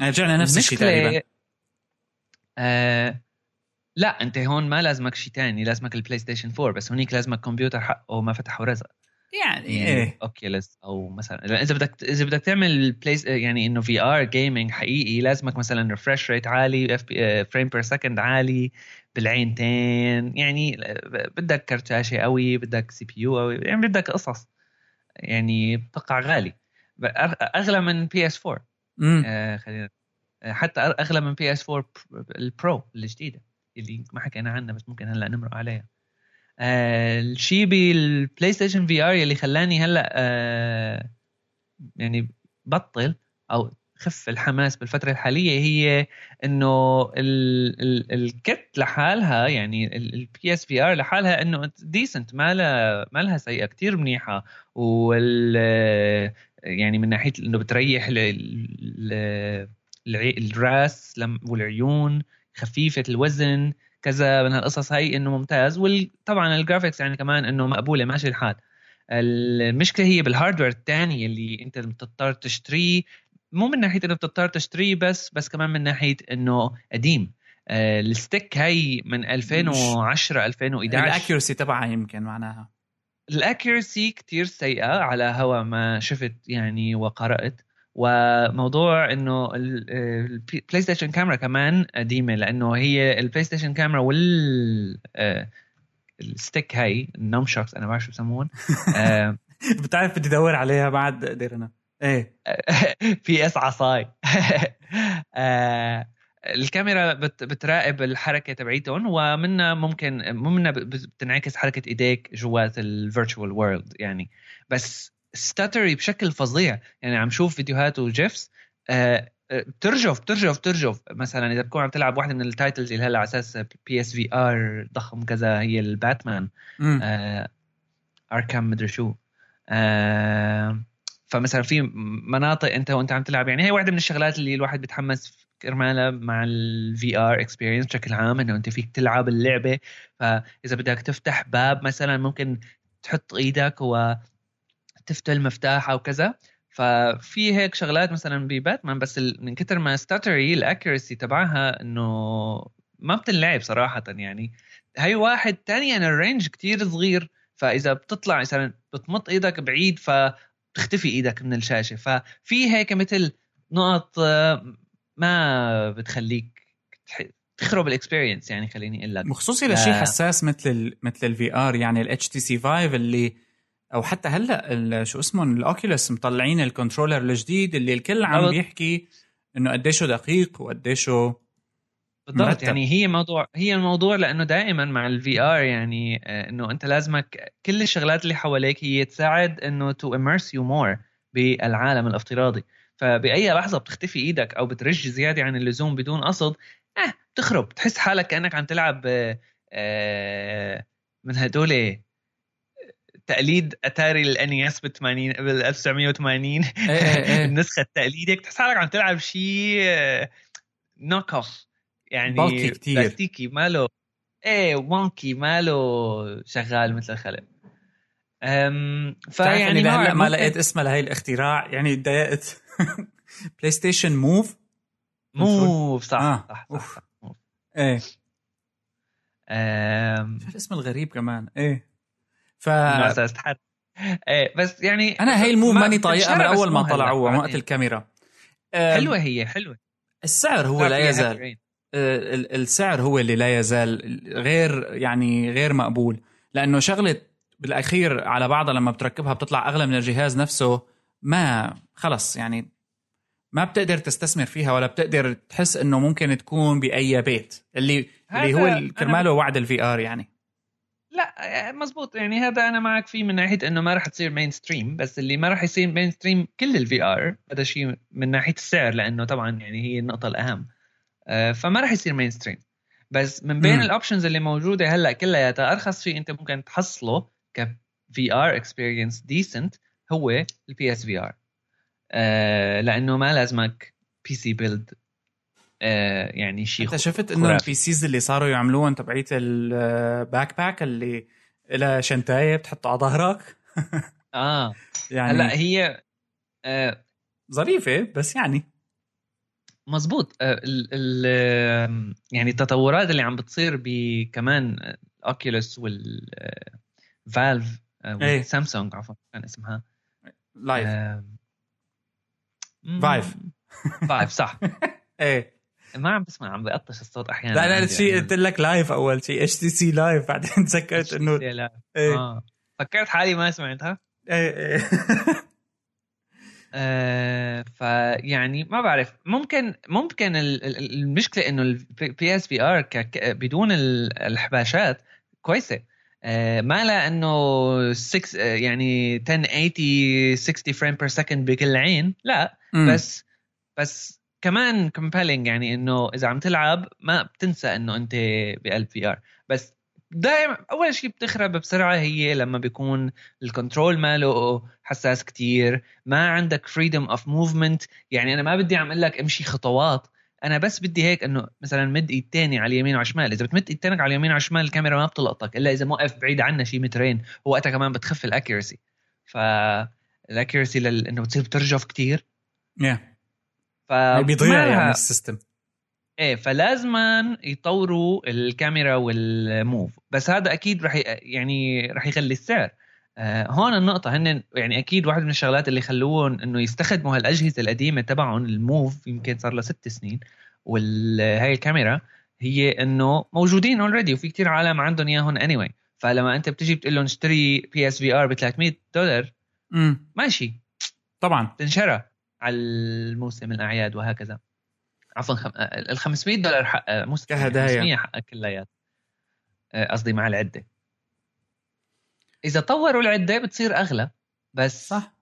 رجعنا نفس الشيء تقريبا. آه لا انت هون ما لازمك شيء ثاني لازمك البلاي ستيشن 4 بس هونيك لازمك كمبيوتر حقه ما فتح ورزق. يعني إيه. Oculus أو مثلا إذا بدك إذا بدك تعمل place يعني إنه VR gaming حقيقي لازمك مثلا refresh rate عالي اف frame per second عالي بالعينتين يعني بدك كرت شاشه قوي بدك CPU قوي يعني بدك قصص. يعني بتقع غالي. أغلى من PS 4 آه خلينا آه، حتى أغلى من PS 4 ال Pro الجديدة اللي ما حكينا عنها بس ممكن هلأ نمرق عليها. آه الشيء بالبلاي ستيشن VR يلي خلاني هلأ آه يعني بطل أو خف الحماس بالفترة الحالية هي إنه ال kit لحالها يعني ال PSVR لحالها إنه decent ما لها ما لها سيئة كثير منيحة. وال يعني من ناحية إنه بتريح الرأس والعيون خفيفة الوزن كذا من هالقصص هاي إنه ممتاز. وطبعا ال graphics يعني كمان إنه مقبولة ماشي الحال. المشكلة هي بال hardware الثاني اللي أنت بتضطر تشتريه. مو من ناحية إنه بتضطر تشتريه بس بس كمان من ناحية إنه قديم. الستيك هي من 2010 2011 ال accuracy تبعها يمكن معناها. ال accuracy كتير سيئة على هوا ما شفت يعني وقرأت وموضوع إنه ال PlayStation camera كمان قديمة لأنه هي ال PlayStation camera وال ال stick هاي ال nunchucks أنا ما بعرف شو بسمون بتعرف بدي ادور عليها بعد قدرنا إيه. في اس عصاي. الكاميرا بت بتراقب الحركة تبعيتهم ومنها ممكن منها بتنعكس حركة إيديك جوات ال virtual world يعني. بس stuttery بشكل فظيع. يعني عم شوف فيديوهات و GIFs آه بترجف بترجف بترجف. مثلا إذا بتكون عم تلعب واحدة من ال titles اللي هلأ على أساس PSVR ضخم كذا هي الباتمان. آه Arkham مدري شو. آه فمثلا في مناطق أنت وأنت عم تلعب يعني هي واحدة من الشغلات اللي الواحد بيتحمس كرمالها مع ال VR experience بشكل عام إنه أنت فيك تلعب اللعبة. فاذا بدك تفتح باب مثلا ممكن تحط إيدك وتفتح المفتاح أو كذا. ففي هيك شغلات مثلا بباتمان بس من كتر ما stuttery ال accuracy تبعها إنه ما بتنلعب صراحة يعني. هي واحد ثانيا يعني ال range كتير صغير. فإذا بتطلع مثلا بتمط إيدك بعيد فبتختفي إيدك من الشاشة. ففي هيك مثل نقط ما بتخليك تخرب ال experience يعني خليني أقول لك. مخصوصي لشيء حساس مثل ال مثل ال VR يعني الاتش تي سي 5 اللي أو حتى هلأ شو اسمه ال Oculus مطلعين ال controller الجديد اللي الكل عم بيحكي إنه قديشه دقيق وقديشه بالضبط يعني هي موضوع هي الموضوع لأنه دائما مع ال VR يعني آه، إنه أنت لازمك كل الشغلات اللي حواليك هي تساعد إنه to immerse you more بالعالم الافتراضي. فبأي لحظة بتختفي إيدك أو بترج زيادة عن اللزوم بدون قصد آه بتخرب. تحس حالك كأنك عم تلعب آه من هدول تقليد أتاري ال NES بال 80 بال 1980 النسخة التقليدية. تحس حالك عم تلعب شيء knock off يعني كتير. بلاستيكي ماله إيه wonky ماله شغال مثل الخلق. أم فيعني هلا ما لقيت اسمها لهي الاختراع؟ يعني تضايقت PlayStation Move Move صح آه. صح, صح, صح, صح إيه. أم... الاسم الغريب كمان. إيه. ف إيه بس يعني أنا هي ال Move ماني طايقها من أول ما طلعوها وقت الكاميرا. حلوة هي حلوة. السعر هو لا يزال. السعر هو اللي لا يزال غير يعني غير مقبول. لأنه شغلة بالأخير على بعضها لما بتركبها بتطلع أغلى من الجهاز نفسه ما خلص يعني ما بتقدر تستثمر فيها ولا بتقدر تحس إنه ممكن تكون بأي بيت اللي اللي هو كرماله وعد ال VR يعني. لا مزبوط. يعني هذا أنا معك فيه من ناحية إنه ما راح تصير mainstream بس اللي ما راح يصير mainstream كل ال VR هذا شيء من ناحية السعر لأنه طبعا يعني هي النقطة الأهم. آه، فما راح يصير mainstream بس من بين ال options اللي موجودة هلأ كلياتها أرخص شيء أنت ممكن تحصله ك VR experience decent هو ال PSVR لأنه ما لازمك PC build يعني شيء أنت شفت إنه ال PCs اللي صاروا يعملوهم تبعيت ال backpack اللي لها شنتاية بتحطه على ظهرك؟ آه. يعني هلأ هي آه ظريفة بس يعني. مزبوط. آه ال ال يعني التطورات اللي عم بتصير بكمان Oculus وال Valve Samsung عفوا كان اسمها. Vive Vive Vive صح. إيه. ما عم بسمع عم بقطش الصوت أحيانا. لا لا شيء قلت لك Vive أول شيء اتش تي سي لايف بعدين تذكرت انه إيه. آه. فكرت حالي ما سمعتها. إيه إيه. آه فيعني ما بعرف. ممكن ممكن المشكلة إنه ال PSVR بدون الحباشات كويسة. آه ما لا إنه 6 آه يعني 1080 60 frame per second بكل عين. لا. بس بس كمان compelling يعني إنه إذا عم تلعب ما بتنسى إنه أنت بقلب VR بس دائما أول شيء بتخرب بسرعة هي لما بيكون ال control ماله حساس كتير ما عندك freedom of movement يعني أنا ما بدي عم أقول لك أمشي خطوات. أنا بس بدي هيك إنه مثلا مد إيد تاني على اليمين وعلى الشمال. إذا بتمد إيد تانك على اليمين وعلى الشمال الكاميرا ما بتلقطك إلا إذا موقف بعيد عنا شي مترين. ووقتها كمان بتخف ال accuracy فال accuracy لل... إنه بتصير بترجف كتير. Yeah. ف بيضيع يعني ال system. إيه فلازما يطوروا الكاميرا وال Move بس هذا أكيد رح يعني رح يخلي السعر. آه هون النقطة هن يعني أكيد واحد من الشغلات اللي خلوهم إنه يستخدموا هالأجهزة القديمة تبعهم ال Move يمكن صار له ست سنين وهي الكاميرا هي إنه موجودين already وفي كتير عالم عندهم إياهم يعني anyway. فلما أنت بتجي بتقول لهم اشتري PS VR ب 300 دولار ماشي. طبعا. تنشرى على الموسم الأعياد وهكذا. عفوا خم... ال 500 دولار حق مو كهدايا. 500 حق كلياته. آه، قصدي مع العدة. إذا طوروا العدة بتصير أغلى بس صح.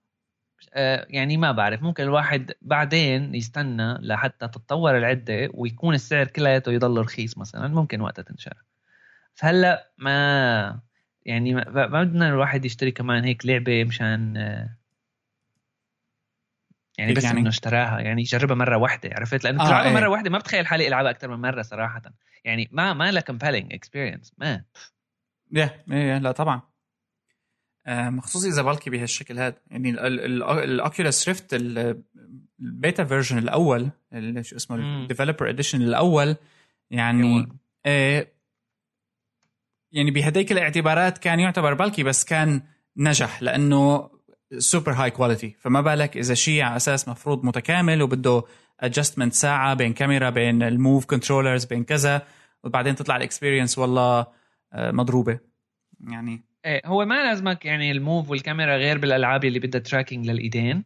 آه، يعني ما بعرف ممكن الواحد بعدين يستنى لحتى تتطور العدة ويكون السعر كلياته يضل رخيص مثلا ممكن وقتها تنشر فهلا ما يعني ما بدنا الواحد يشتري كمان هيك لعبة مشان آه، يعني بس يعني؟ إنه اشتراها يعني يجربها مرة واحدة عرفت؟ لأنه آه تلعبها إيه. مرة واحدة ما بتخيل حالي إلعبها أكثر من مرة صراحة. يعني ما ما لها compelling experience ما. يا yeah, لا طبعا. خصوصي إذا bulky بهالشكل هذا. يعني ال Oculus Rift ال beta version الأول شو اسمه ال developer edition الأول يعني آه يعني بهديك الاعتبارات كان يعتبر bulky بس كان نجح لأنه super high quality فما بالك إذا شيء على أساس مفروض متكامل وبده adjustment ساعة بين كاميرا بين ال Move controllers بين كذا وبعدين تطلع ال experience والله آه، مضروبة. يعني إيه هو ما لازمك يعني ال Move والكاميرا غير بالألعاب اللي بدها tracking للإيدين.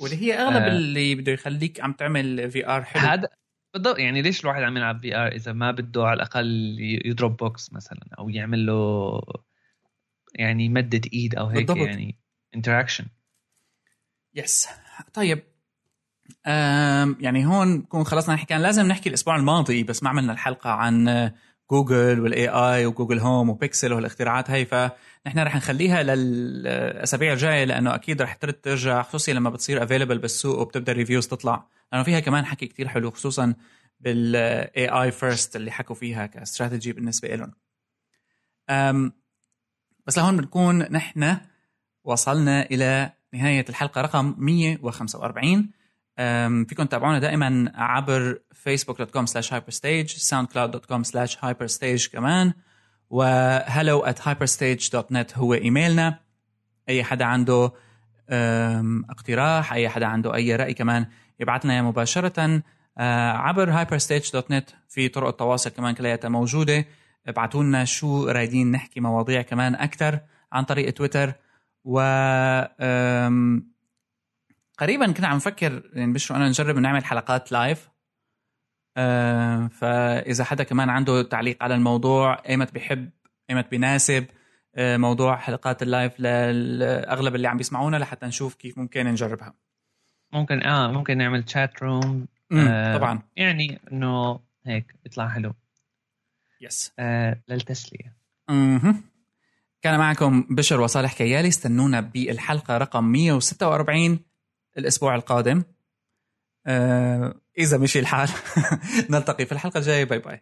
واللي هي أغلب آه. اللي بده يخليك عم تعمل VR حلو. هذا بالضبط يعني ليش الواحد عم يلعب VR إذا ما بده على الأقل يضرب box مثلا أو يعمل له يعني مدة إيد أو هيك بالضبط. يعني؟ interaction yes طيب. أم يعني هون نكون خلصنا نحكي كان لازم نحكي الأسبوع الماضي بس ما عملنا الحلقة عن Google وال AI و Google Home و Pixel وهالاختراعات هي فنحن رح نخليها للأسابيع الجاية لأنه أكيد رح ترجع خصوصي لما بتصير available بالسوق وبتبدأ reviews تطلع. لأنه فيها كمان حكي كتير حلو خصوصا بال AI first اللي حكوا فيها كاستراتيجي بالنسبة لهم بس لهون بنكون نحن وصلنا إلى نهاية الحلقة رقم 145 فيكم تتابعونا دائما عبر facebook.com slash hyperstage soundcloud.com slash hyperstage كمان و hello at hyperstage.net هو إيميلنا. أي حدا عنده اقتراح أي حدا عنده أي رأي كمان يبعث لنا مباشرة. أه، عبر hyperstage.net في طرق التواصل كمان كلياتها موجودة. ابعتوا لنا شو رايدين نحكي مواضيع كمان أكثر عن طريق تويتر. و قريبا كنا عم نفكر يعني بشرو أنا نجرب نعمل حلقات لايف فإذا حدا كمان عنده تعليق على الموضوع أيمت بيحب أيمت بيناسب آه، موضوع حلقات ال live لاغلب اللي عم بيسمعونا لحتى نشوف كيف ممكن نجربها. ممكن آه ممكن نعمل chat room آه طبعا. يعني إنه هيك يطلع حلو. yes آه للتسلية. أها كان معكم بشر وصالح كيالي. استنونا بالحلقة رقم 146 الأسبوع القادم. آه إذا مشي الحال نلتقي في الحلقة الجاية. bye bye.